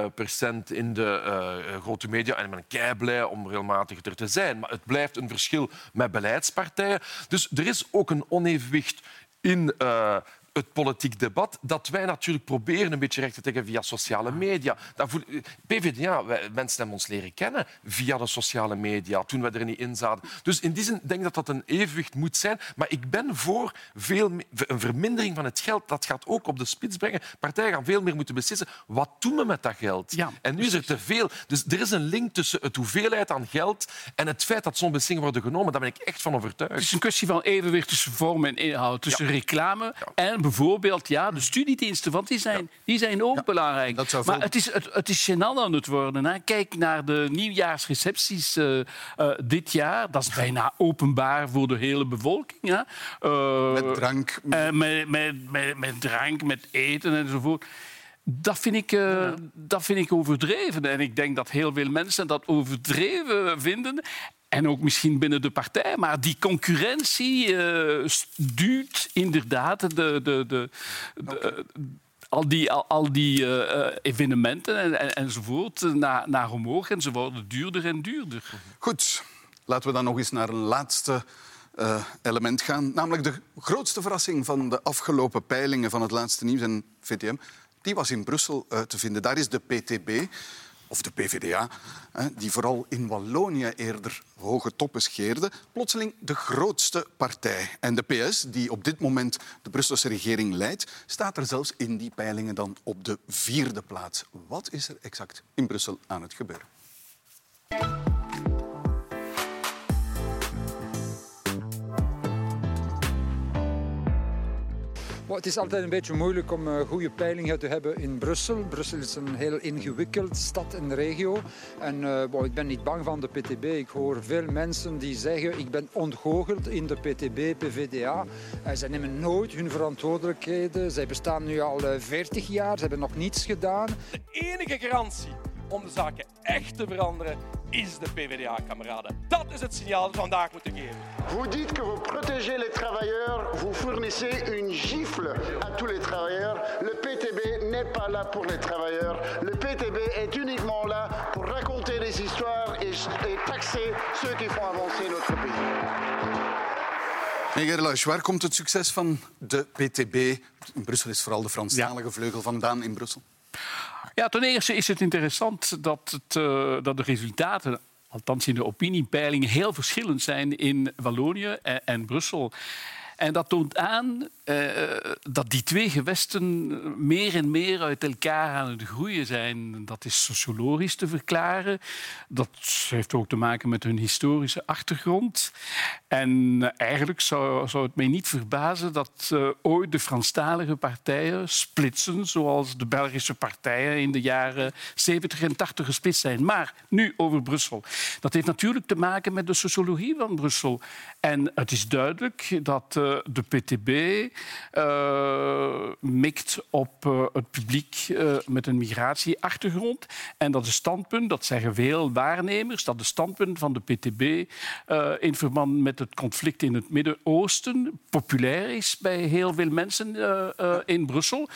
0,9 procent in de uh, grote media. En ik ben kei blij om regelmatig er te zijn. Maar het blijft een verschil met beleidspartijen. Dus er is ook een onevenwicht in uh, het politiek debat dat wij natuurlijk proberen een beetje recht te trekken via sociale media. Dat voel... PvdA, wij, mensen hebben ons leren kennen via de sociale media, toen we er niet in zaten. Dus in die zin denk ik dat dat een evenwicht moet zijn. Maar ik ben voor veel een vermindering van het geld. Dat gaat ook op de spits brengen. Partijen gaan veel meer moeten beslissen, wat doen we met dat geld? Ja, en nu is er te veel. Dus er is een link tussen het hoeveelheid aan geld en het feit dat zo'n beslissingen worden genomen. Daar ben ik echt van overtuigd. Het is een kwestie van evenwicht tussen vorm en inhoud, tussen ja. reclame ja. en bijvoorbeeld ja, de studiediensten, want die zijn, die zijn ook belangrijk. Dat zou maar het is, het, het is gênant aan het worden. Hè. Kijk naar de nieuwjaarsrecepties eh, eh, dit jaar. Dat is bijna openbaar voor de hele bevolking. Hè. Eh, Met drank. met, met, met, met drank, met eten enzovoort. Dat vind, ik, dat vind ik overdreven. En ik denk dat heel veel mensen dat overdreven vinden. En ook misschien binnen de partij. Maar die concurrentie eh, duwt inderdaad de, de, de, de, eh, al die, al, al die eh, evenementen en, en, enzovoort naar, naar omhoog. En ze worden duurder en duurder. Goed, laten we dan nog eens naar een laatste element gaan. Namelijk de grootste verrassing van de afgelopen peilingen van het laatste nieuws en VTM. Die was in Brussel te vinden. Daar is de PTB, of de PVDA, die vooral in Wallonië eerder hoge toppen scheerde, plotseling de grootste partij. En de PS, die op dit moment de Brusselse regering leidt, staat er zelfs in die peilingen dan op de vierde plaats. Wat is er exact in Brussel aan het gebeuren? Het is altijd een beetje moeilijk om uh, goede peilingen te hebben in Brussel. Brussel is een heel ingewikkeld stad en regio. En well, ik ben niet bang van de PTB. Ik hoor veel mensen die zeggen ik ben ontgoocheld in de PTB, PVDA. Zij nemen nooit hun verantwoordelijkheden. Zij bestaan nu al 40 jaar. Ze hebben nog niets gedaan. De enige garantie om de zaken echt te veranderen is de PvdA, kameraden. Dat is het signaal dat we vandaag moeten geven. Vous dites que vous protégez les travailleurs, vous fournissez une gifle à tous les travailleurs. Le PTB n'est pas là pour les travailleurs. Le PTB est uniquement là pour raconter des histoires et, et taxer ceux qui font avancer notre pays. Meneer Gerluis, waar komt het succes van de PTB? In Brussel is vooral de Franstalige vleugel vandaan in Brussel. Ja, ten eerste is het interessant dat, het, uh, dat de resultaten, althans in de opiniepeilingen, heel verschillend zijn in Wallonië en, en Brussel. En dat toont aan uh, dat die twee gewesten meer en meer uit elkaar aan het groeien zijn. Dat is sociologisch te verklaren. Dat heeft ook te maken met hun historische achtergrond. En eigenlijk zou, het mij niet verbazen dat ooit de Franstalige partijen splitsen, zoals de Belgische partijen in de jaren 70 en 80 gesplitst zijn. Maar nu over Brussel. Dat heeft natuurlijk te maken met de sociologie van Brussel. En het is duidelijk dat de PTB mikt op het publiek met een migratieachtergrond. En dat is standpunt, dat zeggen veel waarnemers, dat de standpunt van de PTB in verband met het conflict in het Midden-Oosten populair is bij heel veel mensen in Brussel.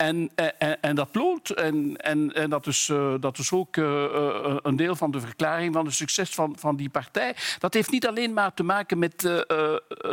En, en, en, dat loont. En, en, dat, is, dat is ook een deel van de verklaring van het succes van, van die partij. Dat heeft niet alleen maar te maken met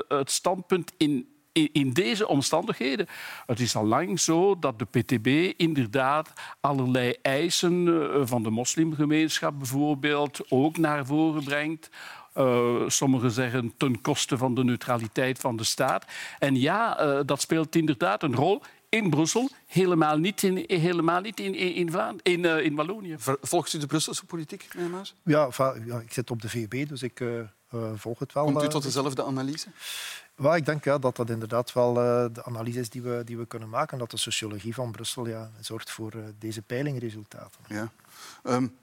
het standpunt in, in, deze omstandigheden. Het is al lang zo dat de PTB inderdaad allerlei eisen van de moslimgemeenschap bijvoorbeeld ook naar voren brengt. Uh, sommigen zeggen ten koste van de neutraliteit van de staat. En ja, uh, dat speelt inderdaad een rol in Brussel, helemaal niet in, helemaal niet in, in, in, uh, in Wallonië. Volgt u de Brusselse politiek, meneer Maas? Ja, ja, ik zit op de VUB, dus ik uh, volg het wel. Komt u tot dezelfde analyse? Well, ik denk ja, dat dat inderdaad wel uh, de analyse is die we, die we kunnen maken. Dat de sociologie van Brussel ja, zorgt voor deze peilingresultaten. Ja. Um,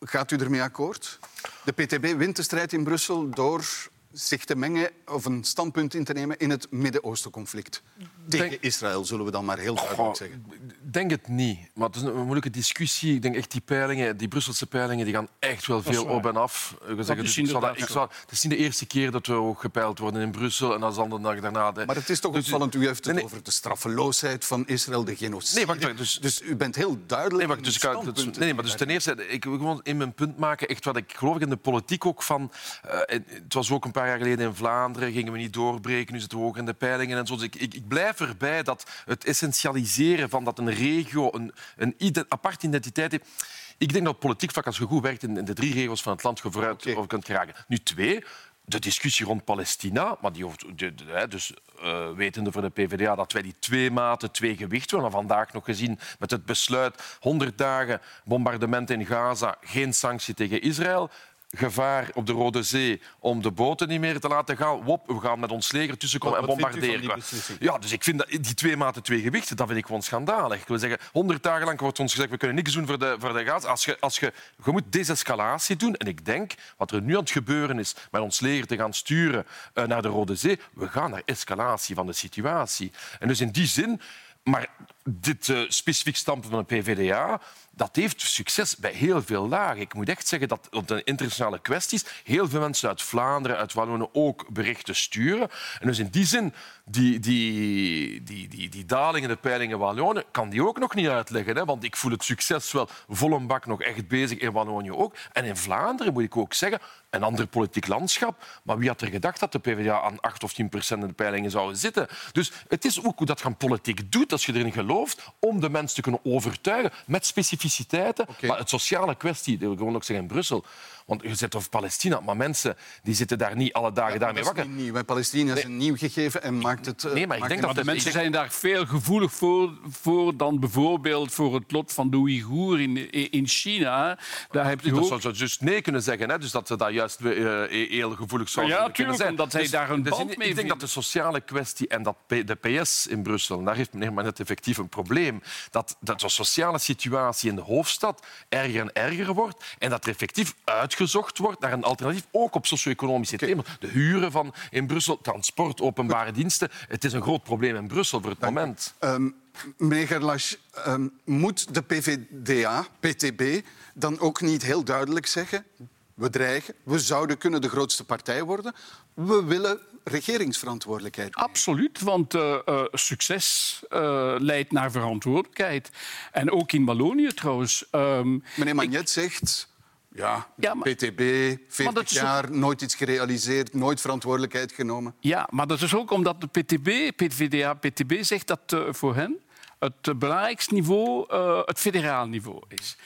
gaat u ermee akkoord? De PTB wint de strijd in Brussel door zich te mengen of een standpunt in te nemen in het Midden-Oosten-conflict. Tegen Israël, zullen we dan maar heel duidelijk zeggen. Ik denk het niet. Maar het is een moeilijke discussie. Ik denk echt die peilingen, die Brusselse peilingen, die gaan echt wel veel op en af. Zeggen, dus ik zal, ik zal, het is niet de eerste keer dat we ook gepeild worden in Brussel en dan dan de dag daarna... De... Maar het is toch dus, opvallend, u heeft het nee, over de straffeloosheid van Israël, de genocide. Nee, wacht, dus, dus u bent heel duidelijk nee, wacht, dus, ik, nee, maar dus ten eerste, ik wil gewoon in mijn punt maken, echt wat ik geloof ik in de politiek ook van... Uh, het was ook een paar jaar geleden in Vlaanderen, gingen we niet doorbreken, nu zitten we hoog in de peilingen en zo. Dus ik, ik, ik blijf erbij dat het essentialiseren van dat een regio een, een aparte identiteit heeft... Ik denk dat politiek vlak, als je goed werkt in de drie regels van het land, je vooruit okay. kunt geraken. Nu twee, de discussie rond Palestina, maar die hoeft, dus uh, wetende voor de PvdA dat wij die twee maten, twee gewichten, we hebben vandaag nog gezien met het besluit 100 dagen bombardement in Gaza, geen sanctie tegen Israël gevaar op de Rode Zee om de boten niet meer te laten gaan. Wop, we gaan met ons leger tussenkomen en bombarderen. Ja, dus ik vind dat die twee maten, twee gewichten, dat vind ik gewoon schandalig. Ik wil zeggen, honderd dagen lang wordt ons gezegd, we kunnen niks doen voor de, voor de gas. Als je, als je, je moet desescalatie doen. En ik denk, wat er nu aan het gebeuren is, met ons leger te gaan sturen uh, naar de Rode Zee, we gaan naar escalatie van de situatie. En dus in die zin... Maar dit uh, specifiek standpunt van de PvdA dat heeft succes bij heel veel lagen. Ik moet echt zeggen dat op de internationale kwesties heel veel mensen uit Vlaanderen, uit Wallonië ook berichten sturen. En dus in die zin, die, die, die, die, die daling in de peilingen Wallonië kan die ook nog niet uitleggen. Hè? Want ik voel het succes wel vol bak nog echt bezig in Wallonië ook. En in Vlaanderen moet ik ook zeggen, een ander politiek landschap. Maar wie had er gedacht dat de PvdA aan 8 of 10 procent in de peilingen zou zitten? Dus het is ook hoe dat gaan politiek doet, als je erin gelooft, om de mensen te kunnen overtuigen met specifieke specificiteiten. Maar het sociale kwestie, dat wil ik gewoon ook zeggen in Brussel. Want je zit over Palestina, maar mensen die zitten daar niet alle dagen ja, daarmee wakker. Dat is niet nieuw. Palestina is een nieuw gegeven en maakt het... Uh, nee, maar ik denk dat de mensen zijn daar veel gevoelig voor, voor dan bijvoorbeeld voor het lot van de Oeigoer in, in China. Daar heb je dat zou ze dus nee kunnen zeggen. Hè? Dus dat ze daar juist uh, heel gevoelig zouden ja, kunnen zijn. omdat zij dus, daar een dus band mee Ik denk dat de sociale kwestie en dat de PS in Brussel, daar heeft meneer net effectief een probleem, dat, dat de sociale situatie in de hoofdstad erger en erger wordt en dat er effectief uitgezocht wordt naar een alternatief, ook op socio-economische thema's. De huren van in Brussel, transport, openbare diensten. Het is een groot probleem in Brussel voor het moment. Um, meneer Gerlach, um, moet de PVDA, PTB, dan ook niet heel duidelijk zeggen... We dreigen, we zouden kunnen de grootste partij worden. We willen regeringsverantwoordelijkheid. Absoluut, want uh, uh, succes uh, leidt naar verantwoordelijkheid. En ook in Wallonië trouwens. Um, Meneer Magnet ik... zegt... Ja, ja maar, PTB, 40 jaar, nooit iets gerealiseerd, nooit verantwoordelijkheid genomen. Ja, maar dat is ook omdat de PTB, PVDA, PTB zegt dat voor hen het belangrijkste niveau het federaal niveau is.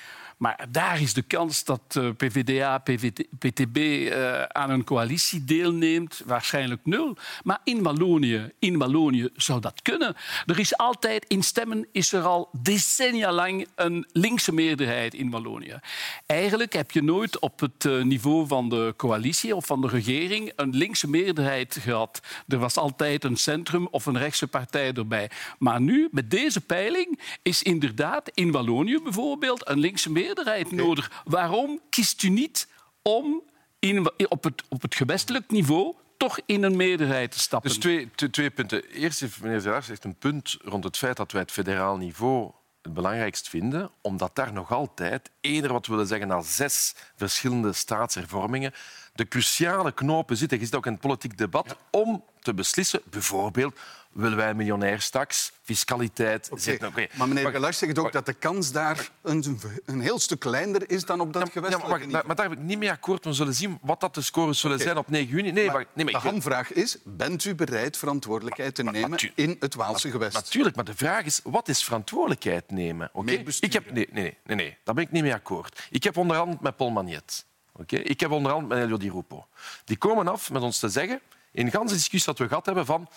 Maar daar is de kans dat uh, PVDA, PVD, PTB uh, aan een coalitie deelneemt waarschijnlijk nul. Maar in Wallonië, in Wallonië zou dat kunnen. Er is altijd, in stemmen is er al decennia lang een linkse meerderheid in Wallonië. Eigenlijk heb je nooit op het uh, niveau van de coalitie of van de regering een linkse meerderheid gehad. Er was altijd een centrum of een rechtse partij erbij. Maar nu, met deze peiling, is inderdaad in Wallonië bijvoorbeeld een linkse meerderheid meerderheid nodig. Waarom kiest u niet om in, op, het, op het gewestelijk niveau toch in een meerderheid te stappen. Dus twee, twee, twee punten. Eerst heeft meneer Zelaars echt een punt rond het feit dat wij het federaal niveau het belangrijkst vinden, omdat daar nog altijd, eerder wat we willen zeggen, na zes verschillende staatshervormingen, de cruciale knopen zitten. Je zit ook in het politiek debat om te beslissen, bijvoorbeeld, willen wij miljonairstaks, fiscaliteit... Maar meneer Gelars zegt ook dat de kans daar een, een heel stuk kleiner is dan op dat Ja, maar, maar, maar, maar daar ben ik niet mee akkoord. We zullen zien wat dat de scores zullen zijn op 9 juni. Nee, maar, nee, maar de hamvraag is, bent u bereid verantwoordelijkheid te nemen in het Waalse gewest? Natuurlijk, maar de vraag is, wat is verantwoordelijkheid nemen? Oké? Ik heb, nee, nee, nee, nee, nee, daar ben ik niet mee akkoord. Ik heb onderhandeld met Paul Magnet. Ik heb onderhandeld met Elio Di Rupo. Die komen af met ons te zeggen, in de ganse discussie dat we gehad hebben, van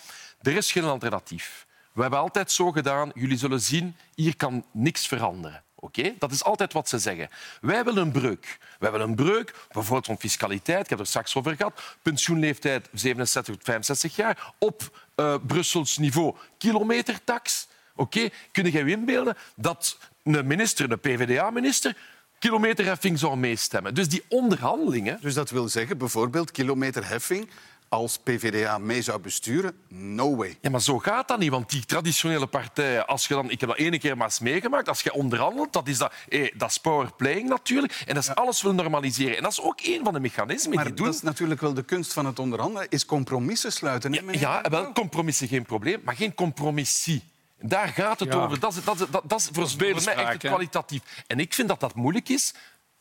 er is geen alternatief. We hebben altijd zo gedaan, jullie zullen zien, hier kan niks veranderen. Oké? Dat is altijd wat ze zeggen. Wij willen een breuk. Wij willen een breuk, bijvoorbeeld van fiscaliteit. Ik heb er straks over gehad. Pensioenleeftijd 67 tot 65 jaar. Op eh, Brussels niveau kilometertax. Oké? Je inbeelden dat een minister, een PvdA-minister, kilometerheffing zou meestemmen? Dus die onderhandelingen... Dus dat wil zeggen, bijvoorbeeld kilometerheffing, als PvdA mee zou besturen, no way. Ja, maar zo gaat dat niet, want die traditionele partijen, als je dan, ik heb dat ene keer maar eens meegemaakt, als je onderhandelt, dat is, dat, eh, dat is powerplaying natuurlijk, en dat is alles willen normaliseren. En dat is ook een van de mechanismen Maar die doen. dat is natuurlijk wel de kunst van het onderhandelen, is compromissen sluiten. meneer? Ja, wel, compromissen geen probleem, maar geen compromissie. Daar gaat het Ja. over. Dat is, dat is, dat, dat is voor, mij echt kwalitatief. En ik vind dat dat moeilijk is.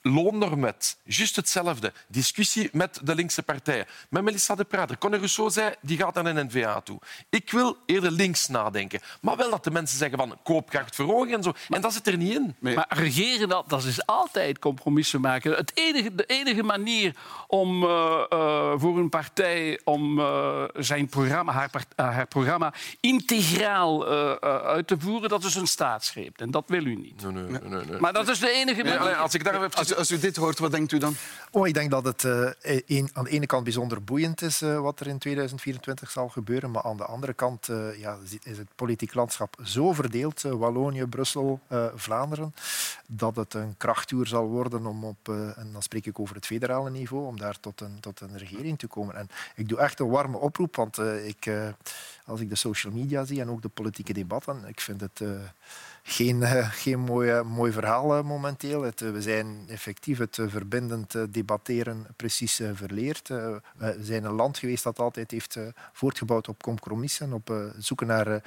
Loonnormwet, juist hetzelfde. Discussie met de linkse partijen. Met Melissa de Prater. Conor Rousseau zei, die gaat naar een N-VA toe. Ik wil eerder links nadenken. Maar wel dat de mensen zeggen van koopkracht verhogen en zo. En dat zit er niet in. Maar regeren, dat, dat is altijd compromissen maken. Het enige, de enige manier om eh, eh, voor een partij om eh, zijn programma, haar, part- haar programma integraal eh, eh, uit te voeren, dat is een staatsgreep. En dat wil u niet. Nee, nee, nee, nee. Maar dat is de enige Nee, manier. als ik daar even... Als, u dit hoort, wat denkt u dan? Oh, ik denk dat het eh, aan de ene kant bijzonder boeiend is eh, wat er in 2024 zal gebeuren, maar aan de andere kant eh, ja, is het politiek landschap zo verdeeld, Wallonië, Brussel, Vlaanderen, dat het een krachttoer zal worden om op, en dan spreek ik over het federale niveau, om daar tot een, tot een regering te komen. En ik doe echt een warme oproep, want ik, als ik de social media zie en ook de politieke debatten, ik vind het... geen, eh, geen mooi, eh, mooi verhaal eh, momenteel. Het, we zijn effectief het verbindend debatteren precies verleerd. We zijn een land geweest dat altijd heeft voortgebouwd op compromissen, op zoeken naar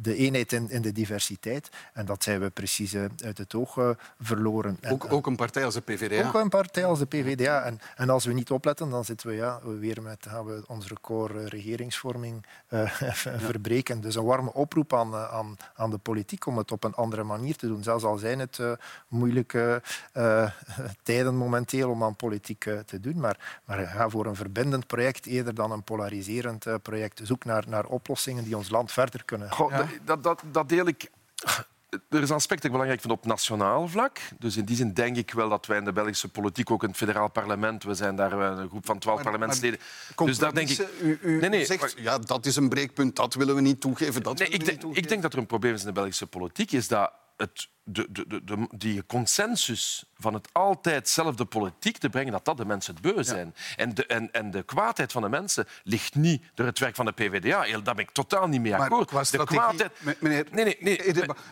de eenheid in, in de diversiteit. En dat zijn we precies uit het oog verloren. En, Ook, ook een partij als de PvdA. ook een partij als de PvdA. En, en als we niet opletten, dan zitten we ja, weer met, gaan we ons record regeringsvorming *laughs* verbreken. Dus een warme oproep aan, aan, aan de politiek om het op een andere manier te doen. Zelfs al zijn het eh, moeilijke eh, *laughs* tijden momenteel om aan politiek eh, te doen. Maar, maar ga voor een verbindend project eerder dan een polariserend project. Zoek naar, naar oplossingen die ons land verder kunnen. Goh, dat, dat, dat deel ik. Er is een aspect dat ik belangrijk vind op nationaal vlak. Dus in die zin denk ik wel dat wij in de Belgische politiek, ook in het federaal parlement, we zijn daar eh, een groep van twaalf parlementsleden. Dus daar denk ik. U, u Nee, nee, zegt, maar- ja, dat is een breekpunt, dat willen we niet toegeven. Dat Nee, ik, niet ik denk dat er een probleem is in de Belgische politiek, is dat het, de, de, de, die consensus van het altijd hetzelfde politiek te brengen, dat dat de mensen het beu zijn. En, de, en, en de kwaadheid van de mensen ligt niet door het werk van de PvdA. Daar ben ik totaal niet mee akkoord. de kwaadheid... me- meneer, Nee, nee, nee.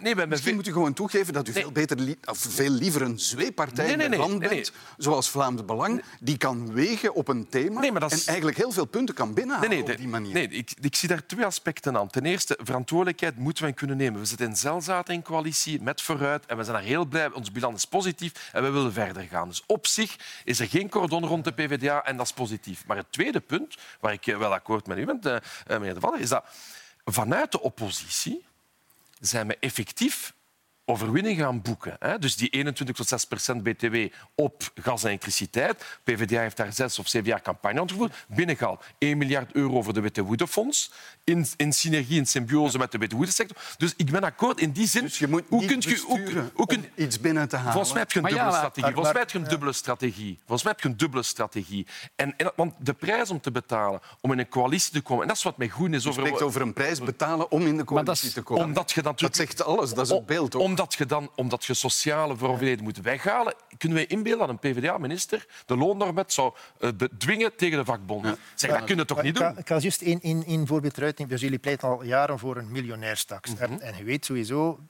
Nee, Misschien moet u gewoon toegeven dat u veel, beter veel liever een zweepartij in het land bent, zoals Vlaams Belang, die kan wegen op een thema Nee, maar dat is- en eigenlijk heel veel punten kan binnenhalen op die manier. Nee, ik, ik zie daar twee aspecten aan. Ten eerste, verantwoordelijkheid moeten we kunnen nemen. We zitten in Zelzaten in coalitie met En we zijn daar heel blij. Ons bilan is positief en we willen verder gaan. Dus op zich is er geen cordon rond de PvdA en dat is positief. Maar het tweede punt, waar ik eh, wel akkoord met u ben, eh, eh, meneer De Valler, is dat vanuit de oppositie zijn we effectief overwinning gaan boeken. Hè? Dus die 21 tot 6 procent BTW op gas en elektriciteit. PvdA heeft daar zes of zeven jaar campagne aan gevoerd. Binnengehaald 1 miljard euro voor de Witte-Woede-fonds. In, in synergie, in symbiose met de Witte-Woede-sector. Dus ik ben akkoord in die zin. Dus je moet hoe kunt je, hoe, om iets binnen te halen. Volgens mij heb je een ja, dubbele maar- strategie. maar- Volgens mij heb je een dubbele strategie. Volgens mij heb je een dubbele strategie. En, en, want de prijs om te betalen om in een coalitie te komen, en dat is wat mij goed is over... spreekt over een prijs betalen om in de dat coalitie te komen. Omdat je dat natuurlijk... zegt alles, dat is het beeld ook. Omdat je dan omdat je sociale voorbeelden moet weghalen, kunnen we inbeelden dat een PvdA-minister de loonnormet zou bedwingen tegen de vakbonden. Zeg, dat kunnen toch niet doen? Ik ga juist één voorbeeld eruit nemen. Dus jullie pleiten al jaren voor een miljonairstaks. Mm En je weet sowieso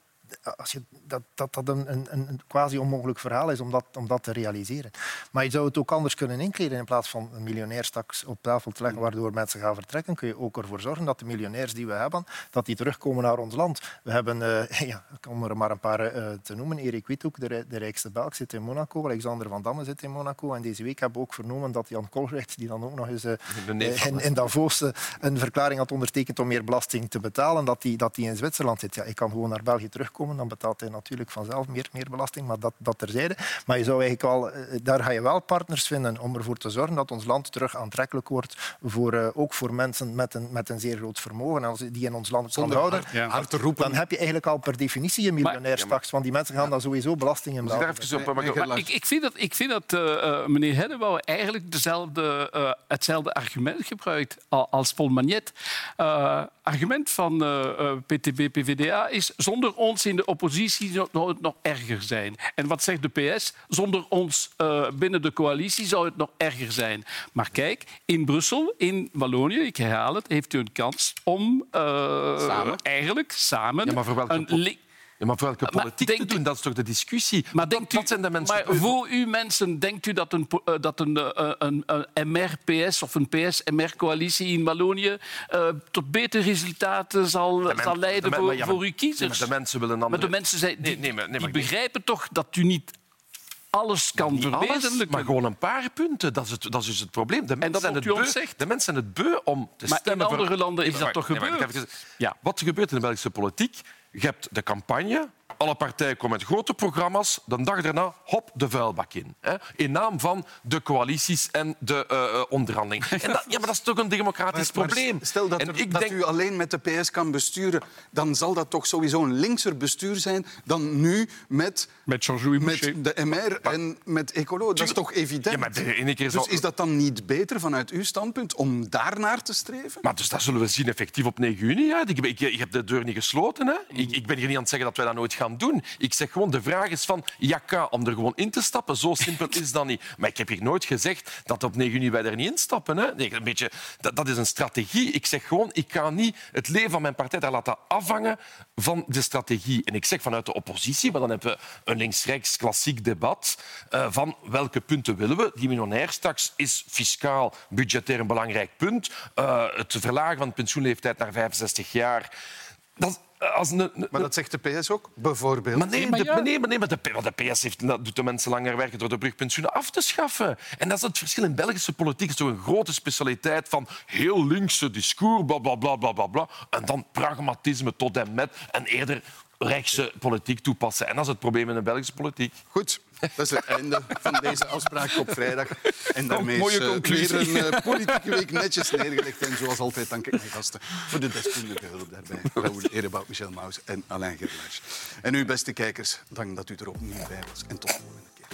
als je, dat dat, dat een, een, een quasi onmogelijk verhaal is om dat, om dat te realiseren. Maar je zou het ook anders kunnen inkleden. In plaats van een miljonairstaks op tafel te leggen waardoor mensen gaan vertrekken, kun je ook ervoor zorgen dat de miljonairs die we hebben, dat die terugkomen naar ons land. We hebben, uh, *laughs* ja, ik kan er maar een paar uh, te noemen. Erik Withoek, de, de rijkste Belg, zit in Monaco. Alexander Van Damme zit in Monaco. En deze week hebben we ook vernomen dat Jan Kolrecht, die dan ook nog eens uh, in, in, Davos een verklaring had ondertekend om meer belasting te betalen, dat die, dat die in Zwitserland zit. Ja, ik kan gewoon naar België terugkomen dan betaalt hij natuurlijk vanzelf meer, meer belasting, maar dat, dat terzijde. Maar je zou eigenlijk al, eh, daar ga je wel partners vinden om ervoor te zorgen dat ons land terug aantrekkelijk wordt, voor, uh, ook voor mensen met een, met een zeer groot vermogen. Als die in ons land kan houden, hard, te roepen. dan heb je eigenlijk al per definitie een miljonairstaks, want die mensen gaan dan sowieso belastingen betalen. Ik, ik, vind dat, ik vind dat uh, meneer Heddebouw eigenlijk dezelfde, uh, hetzelfde argument gebruikt als Paul Magnet. argument van PTB-PVDA is zonder ons in de oppositie zou het nog erger zijn. En wat zegt de PS? Zonder ons uh, binnen de coalitie zou het nog erger zijn. Maar kijk, in Brussel, in Wallonië, ik herhaal het, heeft u een kans om uh, samen. eigenlijk samen ja, maar voor welke een ja, maar voor welke politiek te doen, dat is toch de discussie? Maar, denkt u, zijn de mensen maar voor u mensen, denkt u dat een, uh, dat een, uh, een, een MR-PS of een PS-MR-coalitie in Wallonië uh, tot betere resultaten zal, men, zal leiden voor, ja, voor uw kiezers? de mensen willen andere... Maar de mensen zijn, die, nee, nee, nee, die begrijpen toch dat u niet alles kan verwezenlijken. Maar gewoon een paar punten. Dat is, het, dat is dus het probleem. De mensen, zijn het, beu, de mensen zijn het beu om te maar stemmen... in andere landen is dat toch gebeurd? Ja. Wat er gebeurt in de Belgische politiek... Je hebt de campagne, alle partijen komen met grote programma's. De dag daarna, hop, de vuilbak in. Hè? In naam van de coalities en de uh, onderhandeling. *laughs* En dat, ja, maar dat is toch een democratisch probleem. Stel dat, er, ik dat denk... u alleen met de PS kan besturen, dan zal dat toch sowieso een linkser bestuur zijn dan nu met, met, met de MR en met Ecolo. Dat is toch evident? Ja, maar de keer dus is dat dan niet beter vanuit uw standpunt om daarnaar te streven? Maar dus dat zullen we zien effectief op 9 juni. Ik, ik, ik heb de deur niet gesloten. Hè. Ik, ik ben hier niet aan het zeggen dat wij dat nooit gaan doen. Ik zeg gewoon, de vraag is van Jaka, om er gewoon in te stappen. Zo simpel *laughs* is dat niet. Maar ik heb hier nooit gezegd dat op 9 juni wij er niet instappen. Hè. Nee, een beetje, dat, dat is een strategie. Ik zeg gewoon, ik ga niet het leven van mijn partij daar laten afhangen van de strategie. En ik zeg vanuit de oppositie, maar dan hebben we een links-rechts klassiek debat uh, van welke punten willen we. Die miljonair straks is fiscaal, budgetair een belangrijk punt. Uh, het verlagen van de pensioenleeftijd naar 65 jaar. Dat, als een, maar dat zegt de PS ook, bijvoorbeeld. Maar nee, maar de, nee, maar nee, maar de, de PS heeft, doet de mensen langer werken door de brugpensioenen af te schaffen. En dat is het verschil in Belgische politiek. Het is toch een grote specialiteit van heel linkse discours, bla, bla, bla, bla, bla, bla. En dan pragmatisme tot en met. En eerder rechtse politiek toepassen. En dat is het probleem in de Belgische politiek. Goed, dat is het einde van deze afspraak op vrijdag. En daarmee is uh, weer een uh, politieke week netjes neergelegd. En zoals altijd dank ik mijn gasten voor de deskundige hulp daarbij. Raoul Erebout, Michel Maus en Alain Gerlaars. En u, beste kijkers, dank dat u er opnieuw bij was. En tot de volgende keer.